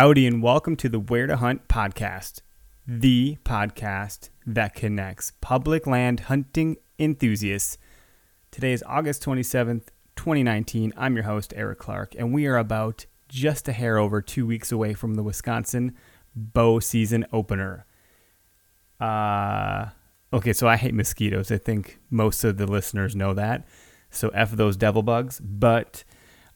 Howdy, and welcome to the Where to Hunt podcast, the podcast that connects public land hunting enthusiasts. Today is August 27th, 2019. I'm your host, Eric Clark, and we are about just a hair over two weeks away from the Wisconsin bow season opener. Uh, okay, so I hate mosquitoes. I think most of the listeners know that. So F those devil bugs, but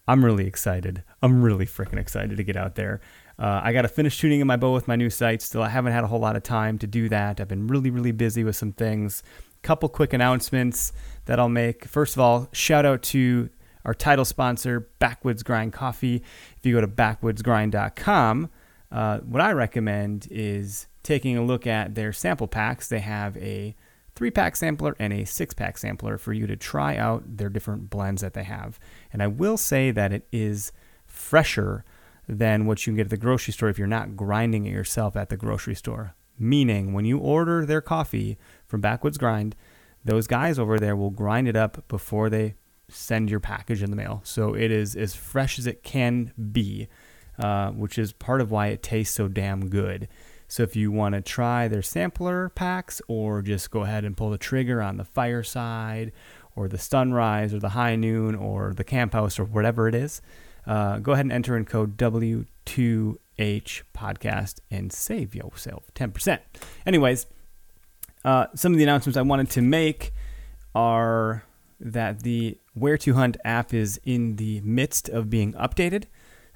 I'm really excited. I'm really freaking excited to get out there. Uh, I got to finish tuning in my bow with my new sight. Still, I haven't had a whole lot of time to do that. I've been really, really busy with some things. Couple quick announcements that I'll make. First of all, shout out to our title sponsor, Backwoods Grind Coffee. If you go to backwoodsgrind.com, uh, what I recommend is taking a look at their sample packs. They have a three pack sampler and a six pack sampler for you to try out their different blends that they have. And I will say that it is fresher than what you can get at the grocery store if you're not grinding it yourself at the grocery store. Meaning, when you order their coffee from Backwoods Grind, those guys over there will grind it up before they send your package in the mail. So it is as fresh as it can be, uh, which is part of why it tastes so damn good. So if you want to try their sampler packs or just go ahead and pull the trigger on the fireside or the sunrise or the high noon or the camp house or whatever it is, uh, go ahead and enter in code W2H podcast and save yourself 10%. Anyways, uh, some of the announcements I wanted to make are that the Where to Hunt app is in the midst of being updated.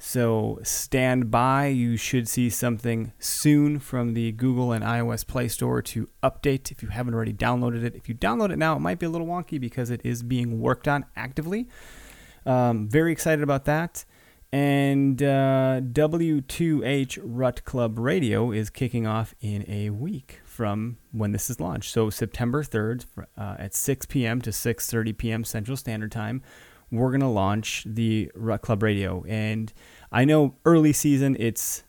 So stand by. You should see something soon from the Google and iOS Play Store to update if you haven't already downloaded it. If you download it now, it might be a little wonky because it is being worked on actively. Um, very excited about that. And uh, W2H Rut Club Radio is kicking off in a week from when this is launched. So September 3rd uh, at 6 p.m. to 6:30 p.m. Central Standard Time, we're gonna launch the Rut Club Radio. And I know early season it's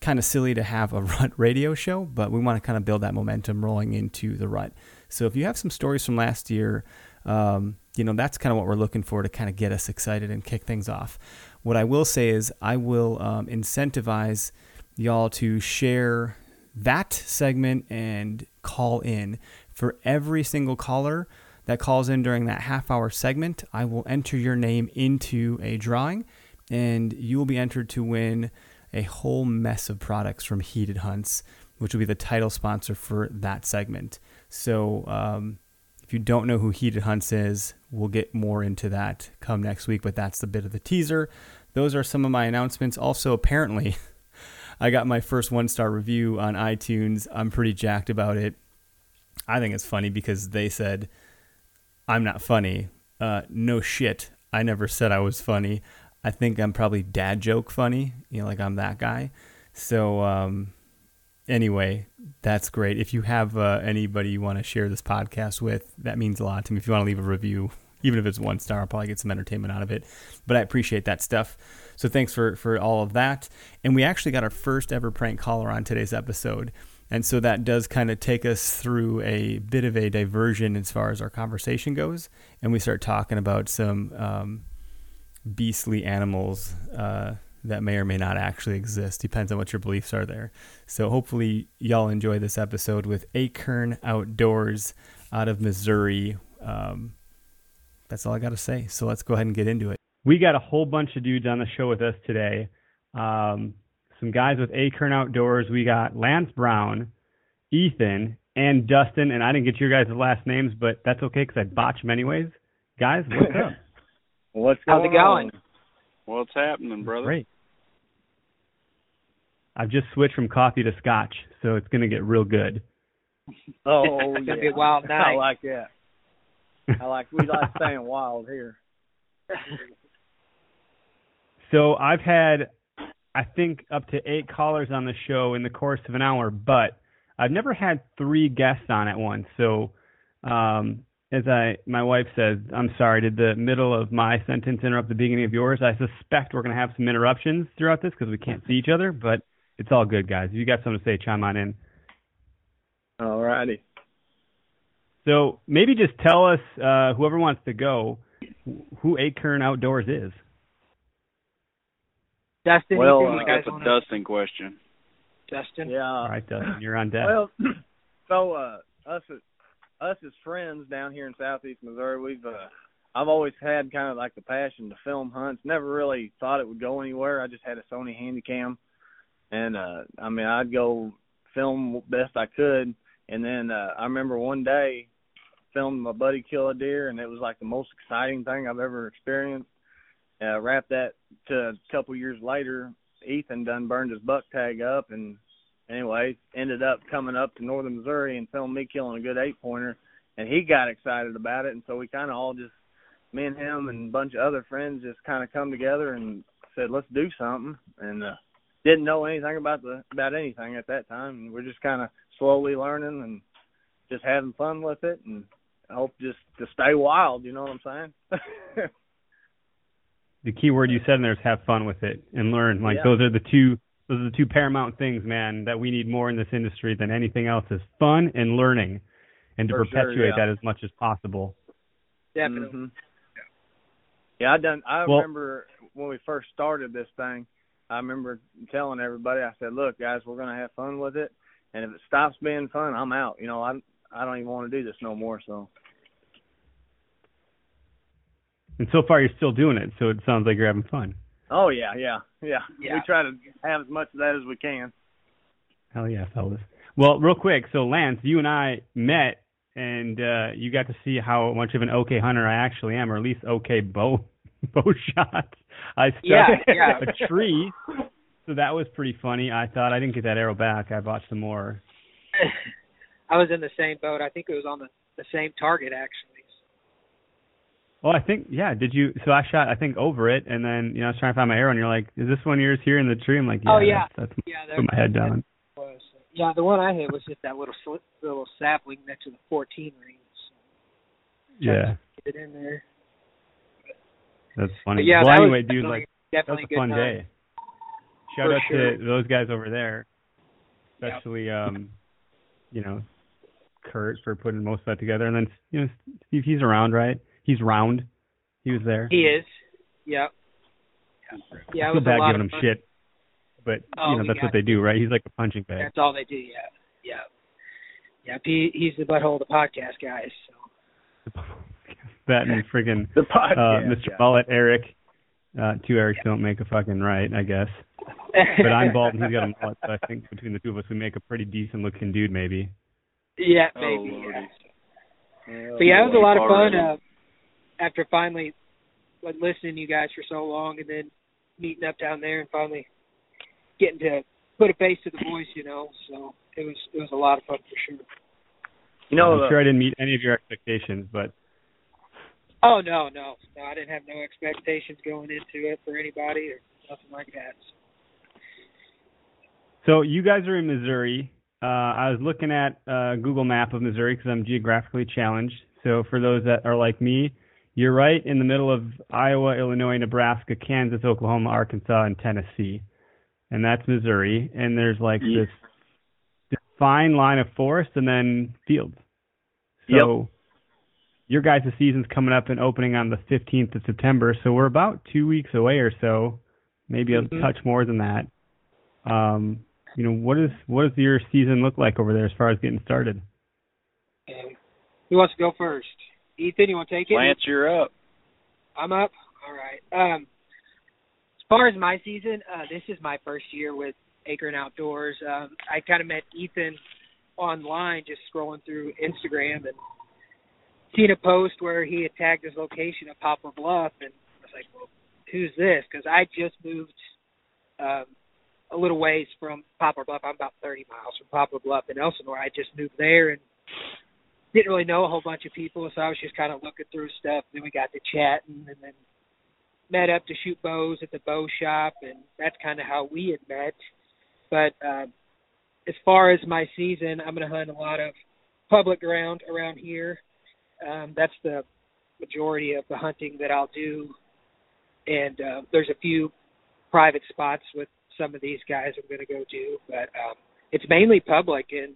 kind of silly to have a Rut radio show, but we want to kind of build that momentum rolling into the Rut. So if you have some stories from last year, um, you know that's kind of what we're looking for to kind of get us excited and kick things off. What I will say is I will um, incentivize y'all to share that segment and call in for every single caller that calls in during that half hour segment. I will enter your name into a drawing, and you will be entered to win a whole mess of products from Heated Hunts, which will be the title sponsor for that segment. So, um, if you don't know who Heated Hunts is, we'll get more into that come next week, but that's the bit of the teaser. Those are some of my announcements. Also, apparently, I got my first one star review on iTunes. I'm pretty jacked about it. I think it's funny because they said, I'm not funny. Uh, no shit. I never said I was funny. I think I'm probably dad joke funny. You know, like I'm that guy. So, um, anyway, that's great. If you have uh, anybody you want to share this podcast with, that means a lot to me. If you want to leave a review, even if it's one star, I'll probably get some entertainment out of it. But I appreciate that stuff. So thanks for for all of that. And we actually got our first ever prank caller on today's episode. And so that does kind of take us through a bit of a diversion as far as our conversation goes. And we start talking about some um, beastly animals uh, that may or may not actually exist. Depends on what your beliefs are there. So hopefully y'all enjoy this episode with Akern Outdoors out of Missouri. Um, that's all I got to say. So let's go ahead and get into it. We got a whole bunch of dudes on the show with us today. Um, some guys with Akern Outdoors. We got Lance Brown, Ethan, and Dustin. And I didn't get your guys' last names, but that's okay because I botched them anyways. Guys, what's up? What's going How's it going? on? What's happening, brother? Great. I've just switched from coffee to scotch, so it's going to get real good. Oh, It's yeah. gonna be a wild I like that. I like we like staying wild here. So I've had, I think, up to eight callers on the show in the course of an hour, but I've never had three guests on at once. So, um, as I, my wife says, I'm sorry. Did the middle of my sentence interrupt the beginning of yours? I suspect we're going to have some interruptions throughout this because we can't see each other, but it's all good, guys. If you got something to say, chime on in. All righty. So maybe just tell us, uh, whoever wants to go, who Akern Outdoors is. Dustin, Well, anything uh, That's a want Dustin question. Dustin? Yeah. All right, Dustin, you're on deck. Well, so uh, us us as friends down here in Southeast Missouri, we've uh, I've always had kind of like the passion to film hunts. Never really thought it would go anywhere. I just had a Sony Handycam, and uh, I mean I'd go film best I could. And then uh, I remember one day filmed my buddy kill a deer, and it was like the most exciting thing I've ever experienced. Uh, wrap that to a couple years later, Ethan done burned his buck tag up, and anyway, ended up coming up to northern Missouri and filmed me killing a good eight pointer and he got excited about it and so we kinda all just me and him and a bunch of other friends just kinda come together and said, Let's do something and uh didn't know anything about the about anything at that time and we're just kinda slowly learning and just having fun with it and I hope just to stay wild, you know what I'm saying? the key word you said in there is have fun with it and learn. Like Yeah. those are the two those are the two paramount things, man, that we need more in this industry than anything else is fun and learning and to For sure, perpetuate yeah. that as much as possible. Definitely. Mhm. Yeah, I done. I Well- remember when we first started this thing. I remember telling everybody. I said, "Look, guys, we're gonna have fun with it, and if it stops being fun, I'm out. You know, I I don't even want to do this no more." So And so far you're still doing it, so it sounds like you're having fun. Oh yeah, yeah, yeah. Yeah. We try to have as much of that as we can. Hell yeah, fellas. Well, real quick, so Lance, you and I met and uh you got to see how much of an okay hunter I actually am, or at least okay bow bow shot. I stuck Yeah, yeah. a tree. So that was pretty funny. I thought I didn't get that arrow back. I bought some more. I was in the same boat. I think it was on the, the same target actually. Oh, I think yeah. Did you? So I shot I think over it, and then you know I was trying to find my arrow, and you're like, "Is this one yours here in the tree?" I'm like, "Yeah." Oh, yeah. That's, that's Yeah, put my head down. was. Yeah, the one I hit was just that little little sapling next to the 14 rings. Yeah, Get it in there. that's funny. But yeah, well, that anyway, dude, like that was a fun time. day. Shout For out sure. to those guys over there, Yep. especially um, you know, Kurt for putting most of that together, and then you know Steve, he's around, right? He's round. He was there. He is. Yep. Yeah, I feel bad giving him fun. shit, but Oh, you know we what they do, right? He's like a punching bag. That's all they do. Yeah. Yeah. Yeah. He, he's the butthole of the podcast guys. So. that and friggin' The uh. Mr. yeah. Mullet, Eric. Uh, two Erics don't make a fucking right, I guess. But I'm bald and he's got a mullet, so I think between the two of us, we make a pretty decent looking dude, maybe. Yeah, Oh, maybe. Lordy. yeah. But yeah, it was a lot of fun. Uh, after finally like listening to you guys for so long, and then meeting up down there, and finally getting to put a face to the voice, you know. So it was it was a lot of fun for sure. You know, I'm sure I didn't meet any of your expectations, but Oh no, no, no! I didn't have no expectations going into it for anybody or nothing like that. so you guys are in Missouri. Uh, I was looking at uh, Google Map of Missouri because I'm geographically challenged. So for those that are like me, you're right in the middle of Iowa, Illinois, Nebraska, Kansas, Oklahoma, Arkansas, and Tennessee, and that's Missouri. And there's like Yeah. this, this fine line of forest and then fields. So your guys' season's coming up and opening on the 15th of September, so we're about two weeks away or so, maybe a Mhm. touch more than that. Um, you know, what is what does your season look like over there as far as getting started? Um, who wants to go first? Ethan, you want to take it? Lance, you're up. I'm up. All right. Um, as far as my season, uh, this is my first year with Akern Outdoors. Um, I kind of met Ethan online, just scrolling through Instagram, and seen a post where he had tagged his location at Poplar Bluff, and I was like, "Well, who's this?" Because I just moved um, a little ways from Poplar Bluff. I'm about 30 miles from Poplar Bluff in Ellsinore. I just moved there and didn't really know a whole bunch of people, so I was just kind of looking through stuff. Then we got to chatting, and then met up to shoot bows at the bow shop, and that's kind of how we had met. But uh, as far as my season, I'm going to hunt a lot of public ground around here. Um, that's the majority of the hunting that I'll do, and uh, there's a few private spots with some of these guys I'm going to go do, but um, it's mainly public, and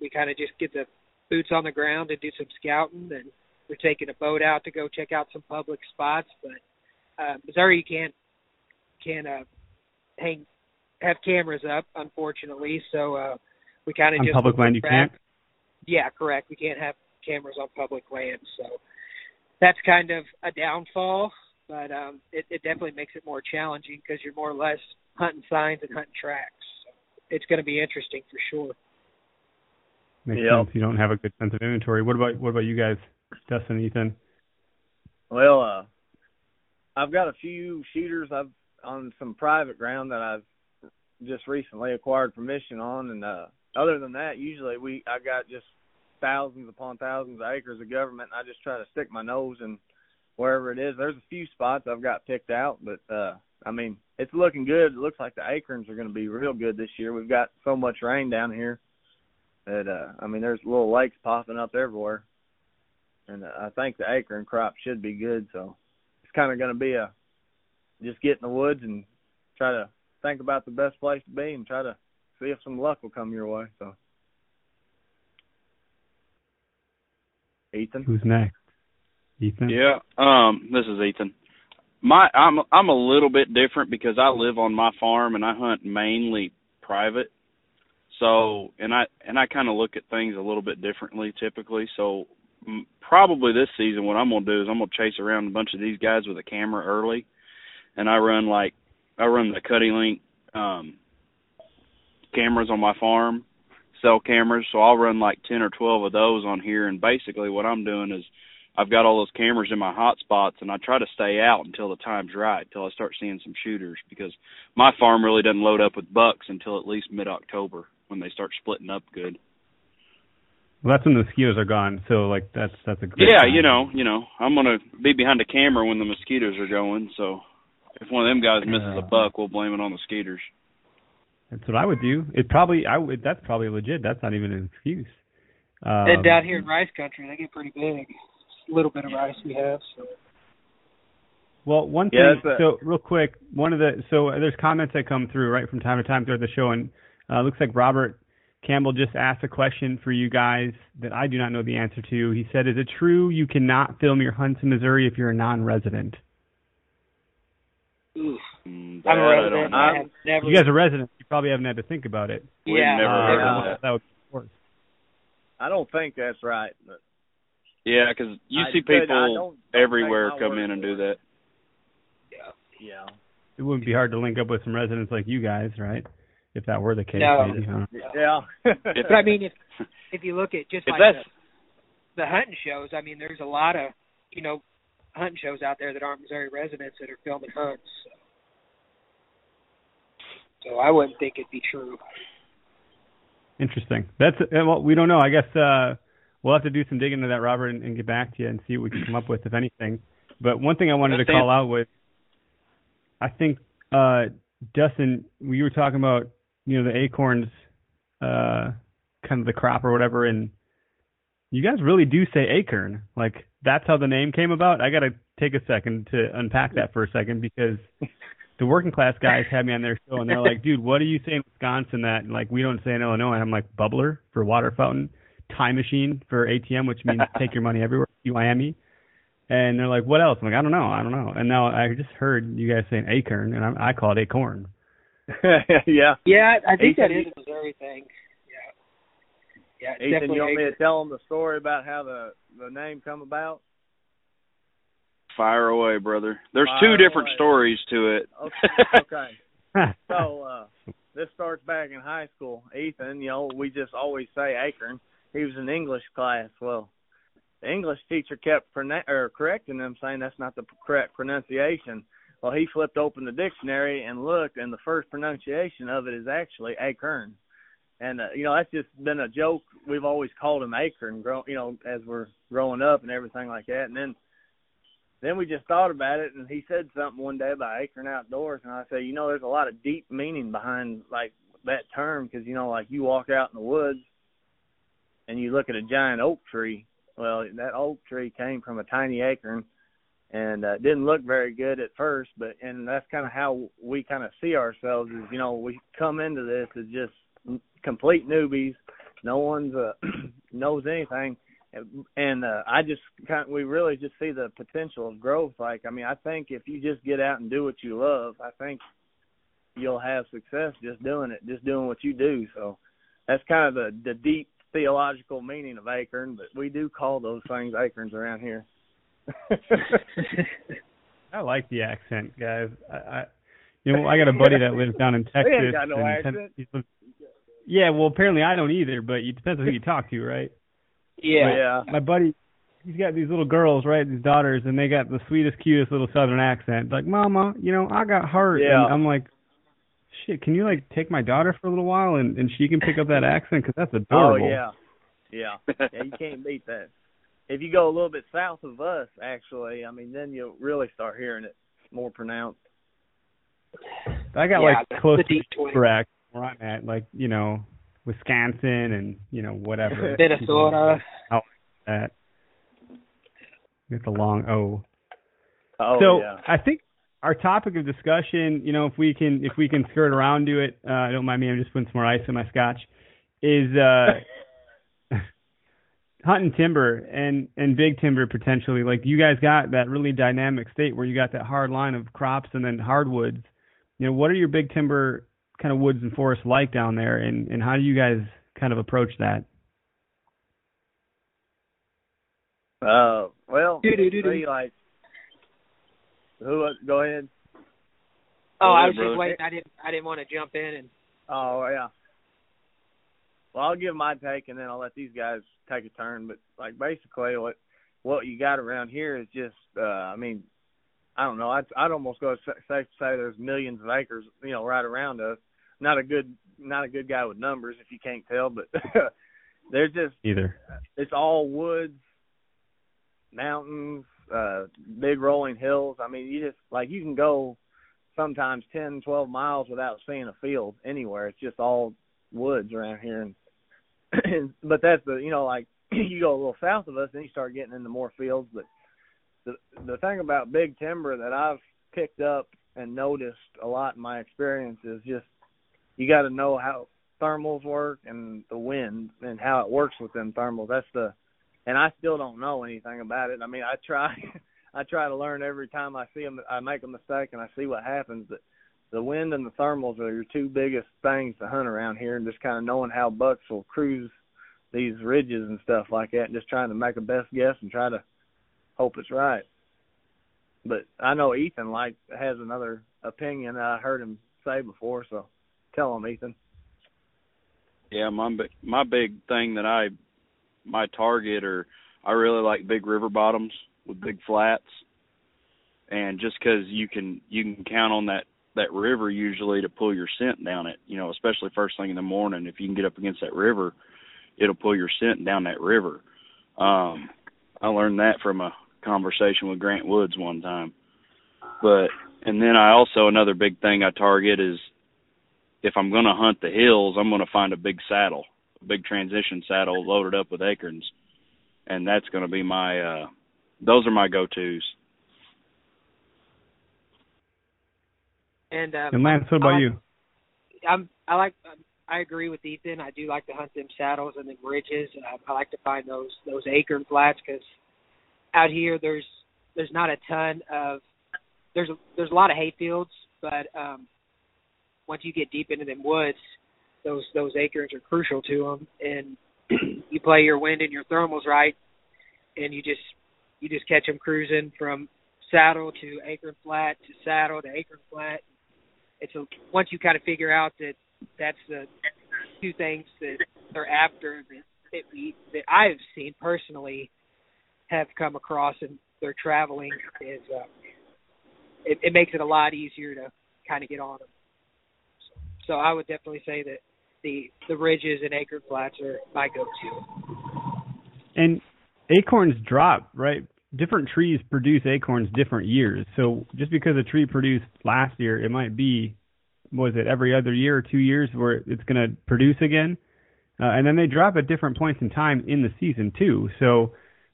we kind of just get the boots on the ground and do some scouting, and we're taking a boat out to go check out some public spots. But uh, Missouri, you can't can't uh, hang have cameras up, unfortunately. So uh, we kind of On just public land, you back. can't. Yeah, correct. We can't have cameras on public land, so that's kind of a downfall. But um, it, it definitely makes it more challenging because you're more or less hunting signs and hunting tracks. So it's going to be interesting for sure. Makes Yep. sense. You don't have a good sense of inventory. What about what about you guys, Dustin, Ethan? Well, uh, I've got a few shooters I've on some private ground that I've just recently acquired permission on, and uh, other than that, usually we I got just thousands upon thousands of acres of government. And I just try to stick my nose in wherever it is. There's a few spots I've got picked out, but uh, I mean it's looking good. It looks like the acorns are going to be real good this year. We've got so much rain down here that uh, I mean there's little lakes popping up everywhere and uh, I think the acorn crop should be good. So it's kind of going to be a just get in the woods and try to think about the best place to be and try to see if some luck will come your way. So, Ethan, Who's next? Ethan. Yeah. Um, this is Ethan. My I'm I'm a little bit different because I live on my farm and I hunt mainly private. So, and I and I kind of look at things a little bit differently typically. So, m- probably this season what I'm to do is I'm to chase around a bunch of these guys with a camera early and I run like I run the CuddeLink um cameras on my farm, cell cameras. So I'll run like 10 or 12 of those on here and basically what I'm doing is I've got all those cameras in my hot spots and I try to stay out until the time's right, until I start seeing some shooters because my farm really doesn't load up with bucks until at least mid October when they start splitting up good. Well, that's when the mosquitoes are gone. So like that's that's a great Yeah, time. you know, you know, I'm gonna be behind the camera when the mosquitoes are going, so if one of them guys misses Yeah. a buck, we'll blame it on the skeeters. That's what I would do. It probably I would. That's probably legit. That's not even an excuse. Um, and down here in rice country, they get pretty big. It's a little bit of rice we have. So. Well, one thing. Yeah, a- so real quick, one of the so there's comments that come through right from time to time throughout the show, and uh, looks like Robert Campbell just asked a question for you guys that I do not know the answer to. He said, "Is it true you cannot film your hunts in Missouri if you're a non-resident?" Oof. Mm, I'm a that I resident. I have never. You guys are residents. You probably haven't had to think about it. We've yeah, never Uh, heard of that. that would be worse. I don't think that's right. But Yeah, because you I see said I people don't- don't everywhere come in and do it. that. yeah, It wouldn't be hard to link up with some residents like you guys, right? If that were the case, No. maybe. Huh? yeah. But I mean, if if you look at just If like the, the hunting shows, I mean, there's a lot of you know hunting shows out there that aren't Missouri residents that are filming hunts. So, so I wouldn't think it'd be true. Interesting. That's uh, well, we don't know. I guess uh, we'll have to do some digging into that, Robert, and, and get back to you and see what we can come up with, if anything. But one thing I wanted to Understand. call out was, I think uh, Justin, you were talking about, you know, the acorns, uh, kind of the crop or whatever, and you guys really do say acorn. Like that's how the name came about. I got to take a second to unpack that for a second because the working class guys had me on their show and they're like, dude, what do you say in Wisconsin that and like we don't say in Illinois? And I'm like, bubbler for water fountain, TYME machine for ATM, which means take your money everywhere, UIME. And they're like, what else? I'm like, I don't know, I don't know. And now I just heard you guys saying acorn, and I'm, I call it acorn. yeah. Yeah, I think that Ethan, is a Missouri thing. Yeah. Yeah, Ethan, you want me to tell them the story about how the the name come about? Fire away, brother. There's Fire two different away. stories to it. Okay. okay. so uh this starts back in high school. Ethan, you know, we just always say Akron. He was in English class. Well, the English teacher kept prona- or correcting him, saying that's not the correct pronunciation. Well, he flipped open the dictionary and looked, and the first pronunciation of it is actually Akron. And uh, you know that's just been a joke. We've always called him Akron, grow, you know, as we're growing up and everything like that. And then then we just thought about it, and he said something one day about Akern Outdoors, and I said, you know, there's a lot of deep meaning behind like that term because you know, like you walk out in the woods and you look at a giant oak tree. Well, that oak tree came from a tiny acorn, and uh, didn't look very good at first, but and that's kind of how we kind of see ourselves. Is you know, we come into this as just complete newbies. No one's uh, knows anything and uh, I just kind of, we really just see the potential of growth. Like, I mean, I think if you just get out and do what you love, I think you'll have success just doing it, just doing what you do. So that's kind of the the deep theological meaning of acorn, but we do call those things acorns around here. I like the accent, guys. I, I you know, I got a buddy that lives down in Texas. ain't got no and accent. he's lived- yeah, well, apparently I don't either, but it depends on who you talk to, right? Yeah. yeah. My buddy, he's got these little girls, right? These daughters, and they got the sweetest, cutest little Southern accent. Like, Mama, you know, I got hurt. Yeah. And I'm like, shit, can you like take my daughter for a little while and and she can pick up that accent because that's adorable. Oh adorable. yeah, yeah, yeah. You can't beat that. If you go a little bit south of us, actually, I mean, then you'll really start hearing it more pronounced. I got Yeah, like close to correct where I'm at, like you know, Wisconsin and you know whatever. Minnesota. That. It's a long O. Oh so yeah. I think our topic of discussion, you know, if we can if we can skirt around to it, uh, don't mind me, I'm just putting some more ice in my scotch, is uh hunting timber and and big timber potentially. Like you guys got that really dynamic state where you got that hard line of crops and then hardwoods. You know, what are your big timber kind of woods and forests like down there and and how do you guys kind of approach that? Uh, well, see, like, who? Go ahead. Oh, I ahead, was brother. just waiting. I didn't. I didn't want to jump in and. Oh yeah. Well, I'll give my take, and then I'll let these guys take a turn. But like, basically, what what you got around here is just, uh, I mean, I don't know. I'd I'd almost go safe to say there's millions of acres, you know, right around us. Not a good not a good guy with numbers if you can't tell, but there's just Either. it's all woods, mountains, uh big rolling hills. I mean, you just like you can go sometimes ten, twelve miles without seeing a field anywhere. It's just all woods around here and but that's the you know like you go a little south of us and you start getting into more fields but the the thing about big timber that I've picked up and noticed a lot in my experience is just you got to know how thermals work and the wind and how it works with them thermals. That's the and I still don't know anything about it. I mean, I try I try to learn every time I see them. I make a mistake and I see what happens. But the wind and the thermals are your two biggest things to hunt around here, and just kind of knowing how bucks will cruise these ridges and stuff like that, and just trying to make a best guess and try to hope it's right. But I know Ethan like has another opinion that I heard him say before, so tell him, Ethan. Yeah, my my big thing that I my target or I really like big river bottoms with big flats, and just 'cause you can you can count on that that river usually to pull your scent down it. You know, especially first thing in the morning. If you can get up against that river, it'll pull your scent down that river. Um, I learned that from a conversation with Grant Woods one time. But and then I also another big thing I target is if I'm going to hunt the hills, I'm going to find a big saddle, a big transition saddle loaded up with acorns, and that's going to be my. uh Those are my go-tos. And um, And Lance, what about like- you? I'm I like I agree with Ethan. I do like to hunt them saddles and them ridges. Uh, I like to find those those acorn flats because out here there's there's not a ton of there's there's a lot of hay fields, but um, once you get deep into them woods, those those acorns are crucial to them. And you play your wind and your thermals right, and you just you just catch them cruising from saddle to acorn flat to saddle to acorn flat. It's a once you kind of figure out that that's the two things that they're after that that, we, that I've seen personally have come across and they're traveling is uh, it, it makes it a lot easier to kind of get on them. So, so I would definitely say that the the ridges and acorn flats are my go-to. And acorns drop, right? Different trees produce acorns different years. So just because a tree produced last year, it might be, was it every other year or two years where it's going to produce again? Uh, and then they drop at different points in time in the season too. So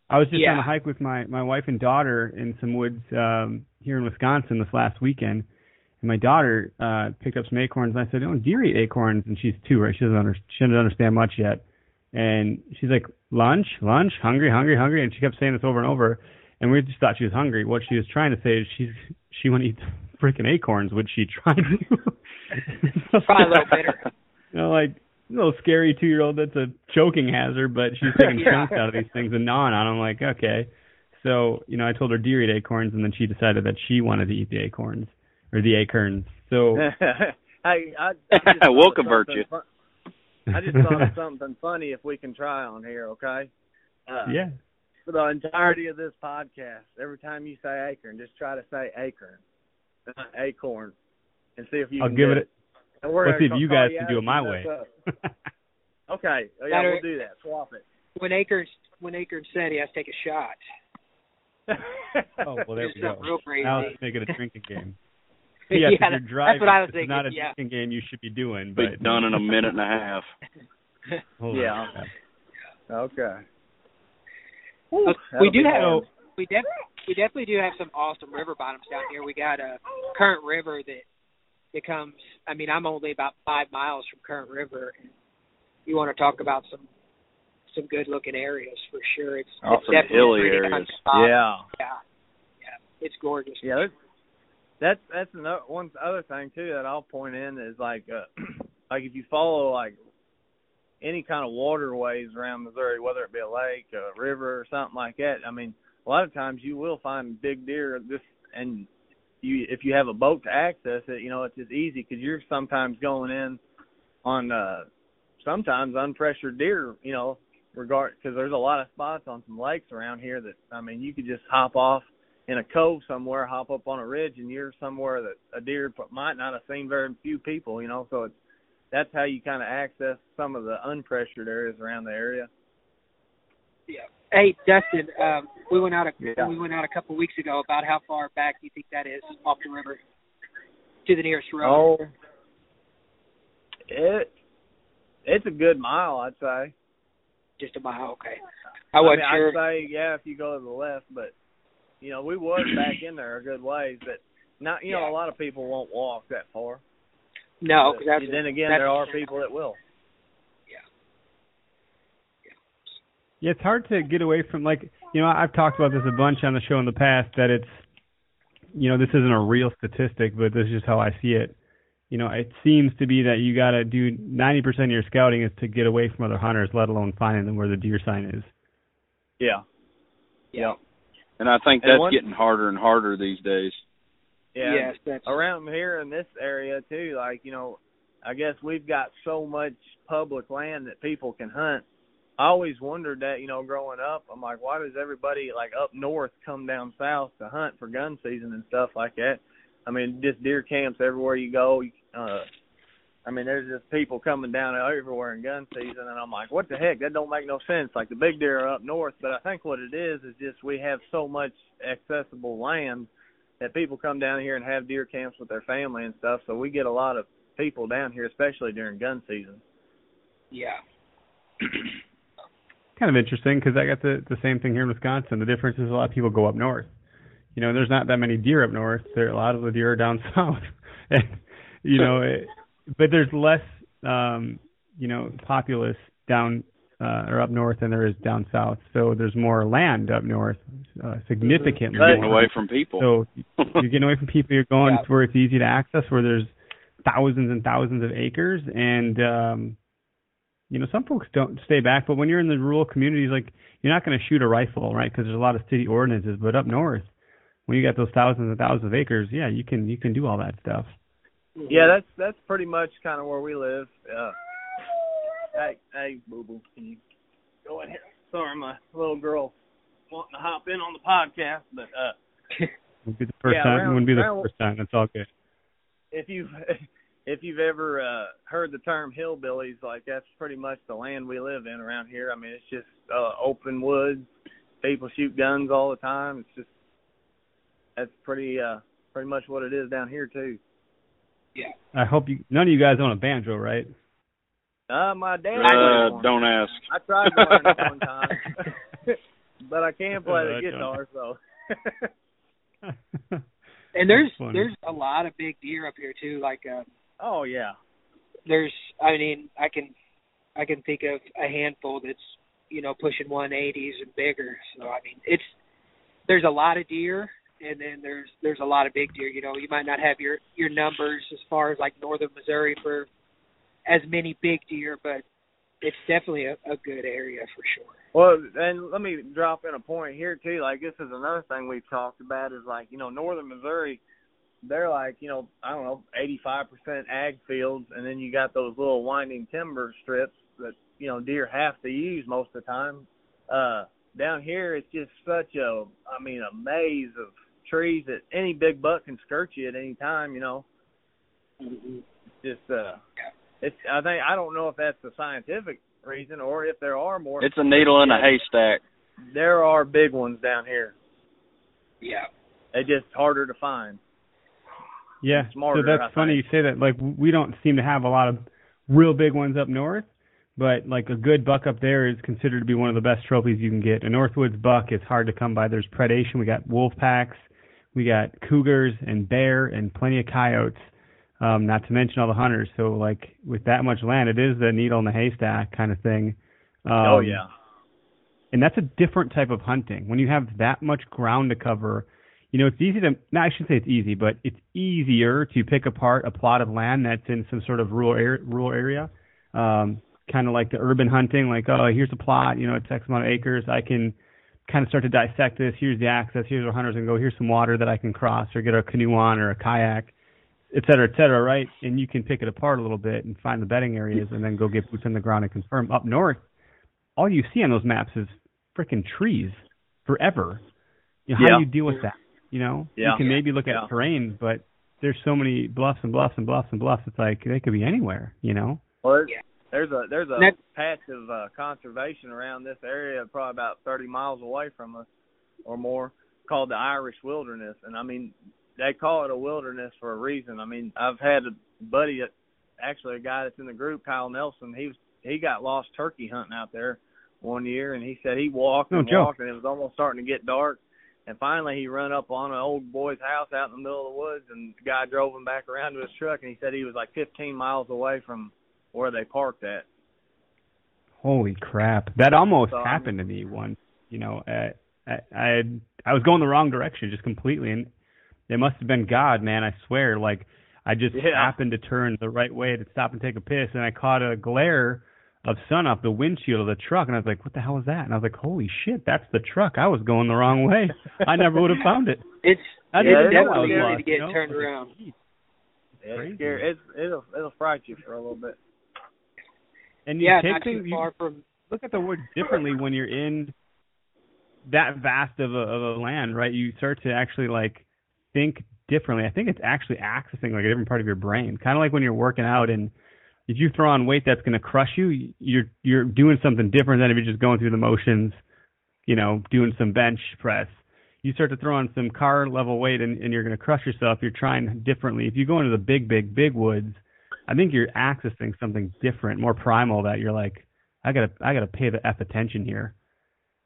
I was just Yeah. on a hike with my my wife and daughter in some woods um, here in Wisconsin this last weekend, and my daughter uh, picked up some acorns, and I said, "Oh, deer eat acorns," and she's two, right? She doesn't under, she doesn't understand much yet, and she's like, "Lunch, lunch, hungry, hungry, hungry," and she kept saying this over and over, and we just thought she was hungry. What she was trying to say is she's she want to eat freaking acorns, which she tried to. Probably a little bitter. You know, like a little scary two year old that's a choking hazard, but she's taking Yeah. chunks out of these things and gnawing on them. Like, okay. So, you know, I told her deer eat acorns, and then she decided that she wanted to eat the acorns or the acorns. So, hey, I, I just We'll convert you. fu- I just thought of something funny if we can try on here, okay? Uh, yeah. For the entirety of this podcast, every time you say acorn, just try to say acorn, not acorn, and see if you I'll can give do it. And we're let's see if you guys you can do it my way. Okay, oh, yeah, we'll do that. Swap it. When Akers when Akers said he has to take a shot. oh, well, there Just we go. real crazy. Now let's make it a drinking game. Yes, yeah, if you're that's what I was it's thinking. not a yeah. drinking game you should be doing. Be But done in a minute and a half. Holy Yeah. crap. okay. Look, That'll we do have fun. we def we definitely do have some awesome river bottoms down here. We got a Current River that that comes. I mean, I'm only about five miles from Current River. And you want to talk about some some good looking areas for sure. It's, Oh, it's some definitely hilly a pretty areas. spot. Yeah. yeah, yeah. It's gorgeous. Yeah, that's that's that's another one other thing too that I'll point in is like uh like if you follow like any kind of waterways around Missouri, whether it be a lake, a river, or something like that. I mean, a lot of times you will find big deer. This and you if you have a boat to access it, you know it's just easy because you're sometimes going in on uh sometimes unpressured deer. You know, regard because there's a lot of spots on some lakes around here that I mean you could just hop off in a cove somewhere, hop up on a ridge, and you're somewhere that a deer might not have seen very few people. You know, so it's that's how you kind of access some of the unpressured areas around the area. Yeah. Hey, Dustin, um, we went out a Yeah. we went out a couple weeks ago. About how far back do you think that is off the river to the nearest road? Oh, it it's a good mile, I'd say. Just a mile. Okay. I wasn't mean, sure. I'd say yeah if you go to the left, but you know we was back in there a good ways, but not you know a lot of people won't walk that far. no, because that's then again that's- there are people that will. Yeah. Yeah, it's hard to get away from like you know I've talked about this a bunch on the show in the past that it's you know this isn't a real statistic but this is just how I see it. You know, it seems to be that you got to do 90% of your scouting is to get away from other hunters, let alone finding them where the deer sign is. Yeah. Yeah. And I think that's one- getting harder and harder these days. Yeah. Yes, that's around here in this area too like you know i guess we've got so much public land that people can hunt i always wondered that you know growing up i'm like why does everybody like up north come down south to hunt for gun season and stuff like that i mean just deer camps everywhere you go uh i mean there's just people coming down everywhere in gun season and i'm like what the heck that don't make no sense like the big deer are up north but i think what it is is just we have so much accessible land that people come down here and have deer camps with their family and stuff. So we get a lot of people down here, especially during gun season. yeah. Kind of interesting because I got the the same thing here in Wisconsin. The difference is a lot of people go up north. You know, there's not that many deer up north. There a lot of the deer are down south, and you know, it, but there's less um, you know populace down uh, or up north than there is down south. So there's more land up north, uh, significantly Right. Getting away from people. So you're getting away from people. You're going Yeah. to where it's easy to access, where there's thousands and thousands of acres, and um, you know some folks don't stay back. But when you're in the rural communities, like you're not going to shoot a rifle, right? Because there's a lot of city ordinances. But up north, when you got those thousands and thousands of acres, yeah, you can you can do all that stuff. Yeah, that's that's pretty much kind of where we live. Uh, hey, hey, boo boo, can you go in here? Sorry, my little girl wanting to hop in on the podcast, but uh, Wouldn't be the first Yeah, time. around- it wouldn't be the around- first time. That's all good. if you've if you've ever uh, heard the term hillbillies, like that's pretty much the land we live in around here. I mean, it's just uh, open woods. People shoot guns all the time. It's just that's pretty uh pretty much what it is down here too. I hope you. None of you guys own a banjo, right? Uh, my dad. Uh, don't ask. I tried to learn it one time, but I can't play the guitar, so. And there's there's a lot of big deer up here too. Like uh, oh yeah. there's I mean I can I can think of a handful that's you know pushing 180s and bigger. So I mean it's there's a lot of deer and then there's there's a lot of big deer. You know you might not have your your numbers as far as like northern Missouri for as many big deer, but it's definitely a, a good area for sure. Well, and let me drop in a point here too. Like this is another thing we've talked about is like you know northern Missouri, they're like you know I don't know eighty five percent ag fields, and then you got those little winding timber strips that you know deer have to use most of the time. Uh, down here it's just such a I mean a maze of trees that any big buck can skirt you at any time. You know, just uh, it's I think I don't know if that's the scientific reason or if there are more. It's a needle in a haystack. there are big ones down here. Yeah. They're just harder to find. Yeah. Smarter, so that's I funny you say that. Like we don't seem to have a lot of real big ones up north, but like a good buck up there is considered to be one of the best trophies you can get. A Northwoods buck is hard to come by. There's predation. We got wolf packs, we got cougars and bear and plenty of coyotes. Um, not to mention all the hunters. So like with that much land, it is the needle in the haystack kind of thing. Um, oh yeah. and that's a different type of hunting. When you have that much ground to cover, you know, it's easy to, no, I shouldn't say it's easy, but it's easier to pick apart a plot of land that's in some sort of rural area, rural area. Um, kind of like the urban hunting, like, oh, here's a plot, you know, it's X amount of acres. I can kind of start to dissect this. Here's the access. Here's where hunters can go. Here's some water that I can cross or get a canoe on or a kayak, et cetera, et cetera, right? And you can pick it apart a little bit and find the bedding areas and then go get boots on the ground and confirm. Up north, all you see on those maps is freaking trees forever. You know, how Yeah. do you deal with that? You know, Yeah. you can maybe look at Yeah. terrain, but there's so many bluffs and bluffs and bluffs and bluffs. It's like they could be anywhere. You know. Well, there's, a there's a That- patch of uh, conservation around this area, probably about 30 miles away from us or more, called the Irish Wilderness. And I mean, they call it a wilderness for a reason. I mean, I've had a buddy that actually a guy that's in the group, Kyle Nelson. He was he got lost turkey hunting out there one year, and he said he walked No and joke. walked, and it was almost starting to get dark. And finally, he run up on an old boy's house out in the middle of the woods, and the guy drove him back around to his truck, and he said he was like 15 miles away from where they parked at. Holy crap! That almost So, I happened to me once. You know, uh, I I I was going the wrong direction just completely, and it must have been God, man. I swear. Like I just Yeah. happened to turn the right way to stop and take a piss, and I caught a glare of sun off the windshield of the truck, and I was like, "What the hell is that?" And I was like, "Holy shit, that's the truck! I was going the wrong way. I never would have found it." It's I Yeah, didn't it's know I definitely was lost, to get you know? turned I like, around. It's It's it'll it'll fright you for a little bit. And you yeah, take things, you far from look at the word differently when you're in that vast of a, of a land, right? You start to actually like think differently. I think it's actually accessing like a different part of your brain, kind of like when you're working out and if you throw on weight that's going to crush you, you're you're doing something different than if you're just going through the motions, you know, doing some bench press. You start to throw on some car level weight and, and you're going to crush yourself. You're trying differently. If you go into the big, big, big woods, I think you're accessing something different, more primal. That you're like, I gotta, I gotta pay the f attention here.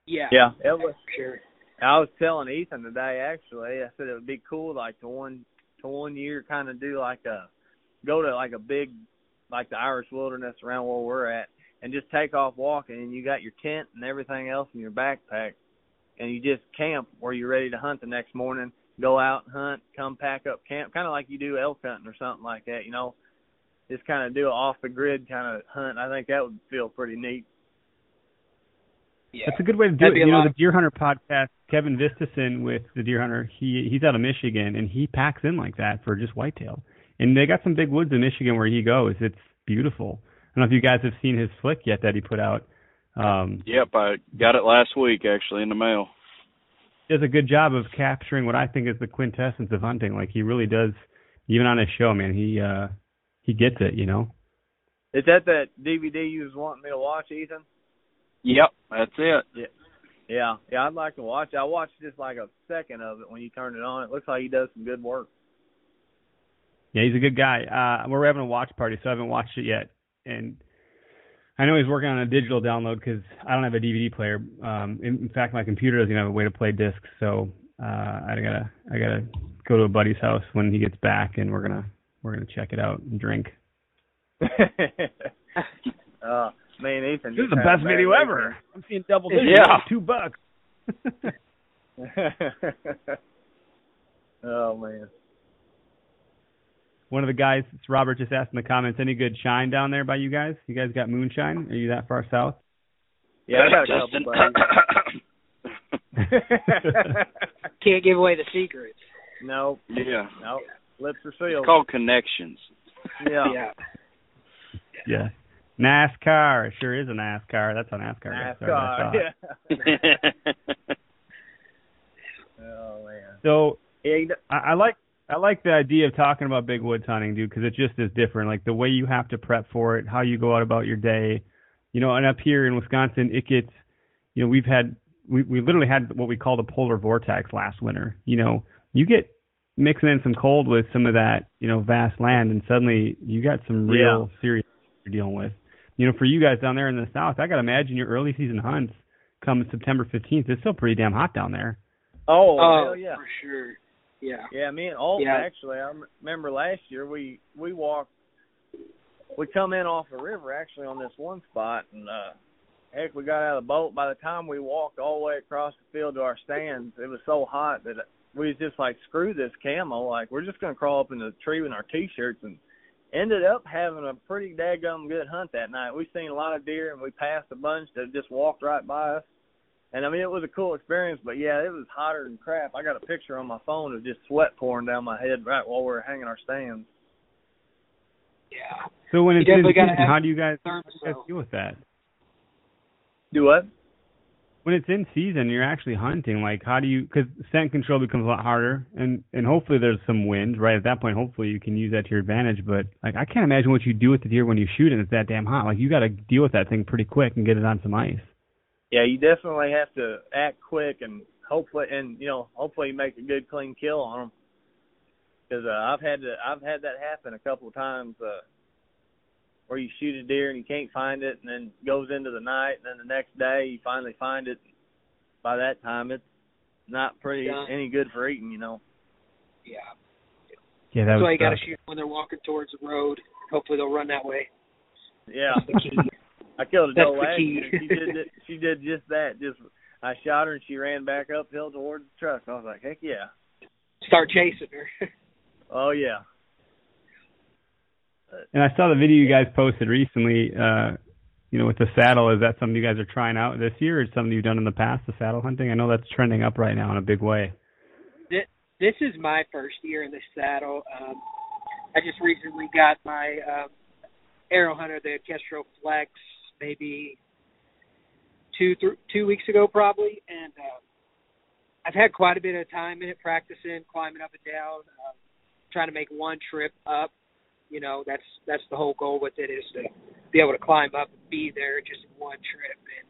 yeah. Yeah, it was. sure. I was telling Ethan today actually. I said it would be cool like to one to one year kind of do like a go to like a big like the Irish wilderness around where we're at and just take off walking and you got your tent and everything else in your backpack and you just camp where you're ready to hunt the next morning. Go out hunt, come pack up camp, kind of like you do elk hunting or something like that. You know, just kind of do an off the grid kind of hunt. I think that would feel pretty neat. Yeah. That's a good way to do That'd it. You know, the Deer Hunter podcast, Kevin Vistison with the Deer Hunter, he he's out of Michigan and he packs in like that for just whitetail. And they got some big woods in Michigan where he goes. It's beautiful. I don't know if you guys have seen his flick yet that he put out. Um, Yep, I got it last week actually in the mail. does a good job of capturing what I think is the quintessence of hunting. Like he really does, even on his show, man. He uh he gets it, you know. Is that that DVD you was wanting me to watch, Ethan? Yep, that's it. Yeah, yeah, yeah. I'd like to watch. it. I watched just like a second of it when you turned it on. It looks like he does some good work. Yeah, he's a good guy. Uh, we're having a watch party, so I haven't watched it yet. And I know he's working on a digital download because I don't have a DVD player. Um, in, in fact, my computer doesn't have a way to play discs, so uh, I gotta I gotta go to a buddy's house when he gets back, and we're gonna we're gonna check it out and drink. uh, me and Ethan. This is the best video weekend. ever. I'm seeing double digits. Yeah. two bucks. oh man. One of the guys, it's Robert, just asked in the comments, any good shine down there by you guys? You guys got moonshine? Are you that far south? Yeah, I got a Justin. couple buddies. Can't give away the secrets. no, yeah. no, lips are It's called connections. Yeah, Yeah. Yeah. NASCAR. It sure is a NASCAR. That's a NASCAR. race. NASCAR. Yeah. oh man. So Yeah, I, I like I like the idea of talking about big woods hunting, dude, because it just is different. Like the way you have to prep for it, how you go out about your day, you know. And up here in Wisconsin, it gets, you know, we've had we we literally had what we call the polar vortex last winter. You know, you get mixing in some cold with some of that, you know, vast land, and suddenly you got some real serious you're dealing with. You know, for you guys down there in the south, I got to imagine your early season hunts come September 15th. It's still pretty damn hot down there. oh, Oh, hell yeah. for sure. Yeah. Yeah, me and Alton Yeah. actually. I remember last year we we walked. We come in off the river actually on this one spot, and uh heck, we got out of the boat. By the time we walked all the way across the field to our stands, it was so hot that we was just like, screw this camel, Like we're just gonna crawl up in the tree in our t-shirts, and ended up having a pretty daggum good hunt that night. We seen a lot of deer, and we passed a bunch that just walked right by us. And I mean, it was a cool experience, but yeah, it was hotter than crap. I got a picture on my phone of just sweat pouring down my head right while we were hanging our stands. Yeah. So when it's in definitely gotta season, have how do you guys, Thermos, how do you guys deal with that? Do what? When it's in season, you're actually hunting. Like, how do you? Because scent control becomes a lot harder, and and hopefully there's some wind. Right at that point, hopefully you can use that to your advantage. But like, I can't imagine what you do with the deer when you shoot and it's that damn hot. Like, you got to deal with that thing pretty quick and get it on some ice. Yeah, you definitely have to act quick and hopefully, and you know, hopefully you make a good clean kill on them. Because uh, I've had to, I've had that happen a couple of times. Uh, where you shoot a deer and you can't find it, and then goes into the night, and then the next day you finally find it. By that time, it's not pretty Yeah. any good for eating, you know. Yeah. Yeah, that That's was why you got to shoot when they're walking towards the road. Hopefully they'll run that way. Yeah, That's the key. I killed a That's doe last year. She did it- she did just that. Just I shot her and she ran back uphill towards the truck. I was like, heck yeah, Start chasing her. oh yeah. And I saw the video you guys posted recently. Uh, you know, with the saddle, is that something you guys are trying out this year, or something you've done in the past? The saddle hunting. I know that's trending up right now in a big way. this is my first year in the saddle. Um, I just recently got my um, Aero Hunter, the Kestrel Flex, maybe two th- two weeks ago, probably, and uh, I've had quite a bit of time in it, practicing climbing up and down, um, trying to make one trip up. You know, that's that's the whole goal with it is to be able to climb up and be there just in one trip. And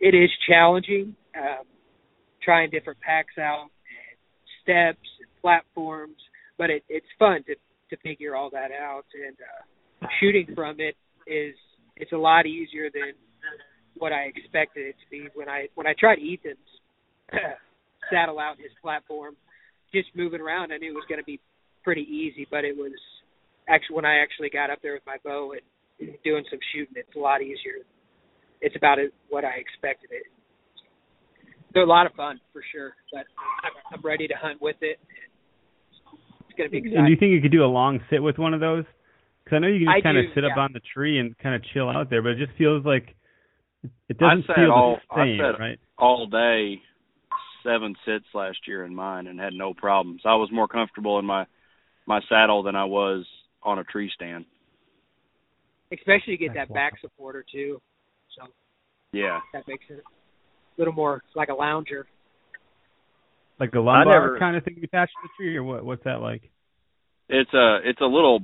it is challenging, um, trying different packs out and steps and platforms, but it, it's fun to to figure all that out. And uh, shooting from it is it's a lot easier than what I expected it to be when I when I tried Ethan's saddle out his platform, just moving around. I knew it was going to be pretty easy, but it was actually when I actually got up there with my bow and doing some shooting, it's a lot easier. It's about it, what I expected it. They're a lot of fun for sure, but I'm, I'm ready to hunt with it. It's going to be And do you think you could do a long sit with one of those? Because I know you can I just kind of do, sit up on the tree and kind of chill out there, but it just feels like It doesn't sat feel all- the I same, sat- right? all day, seven sits last year in mine, and had no problems. I was more comfortable in my my saddle than I was on a tree stand. Especially get That's that back supporter too. So Yeah, that makes it a little more like a lounger. Like the lumbar never- kind of thing you attach to the tree, or what? What's that like? it's a it's a little.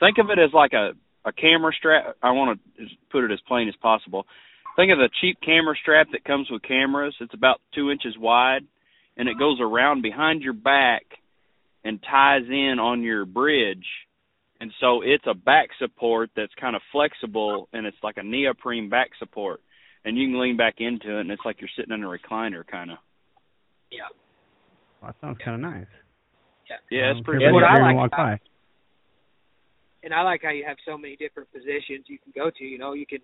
Think of it as like a a camera strap. I want to put it as plain as possible. Think of the cheap camera strap that comes with cameras. It's about two inches wide, and it goes around behind your back and ties in on your bridge. And so it's a back support that's kind of flexible, and it's like a neoprene back support. And you can lean back into it, and it's like you're sitting in a recliner, kind of. Yeah. Well, that sounds kind of nice. Yeah, yeah it's Um, pretty. careful what you're I like about and I like how you have so many different positions you can go to. You know, you can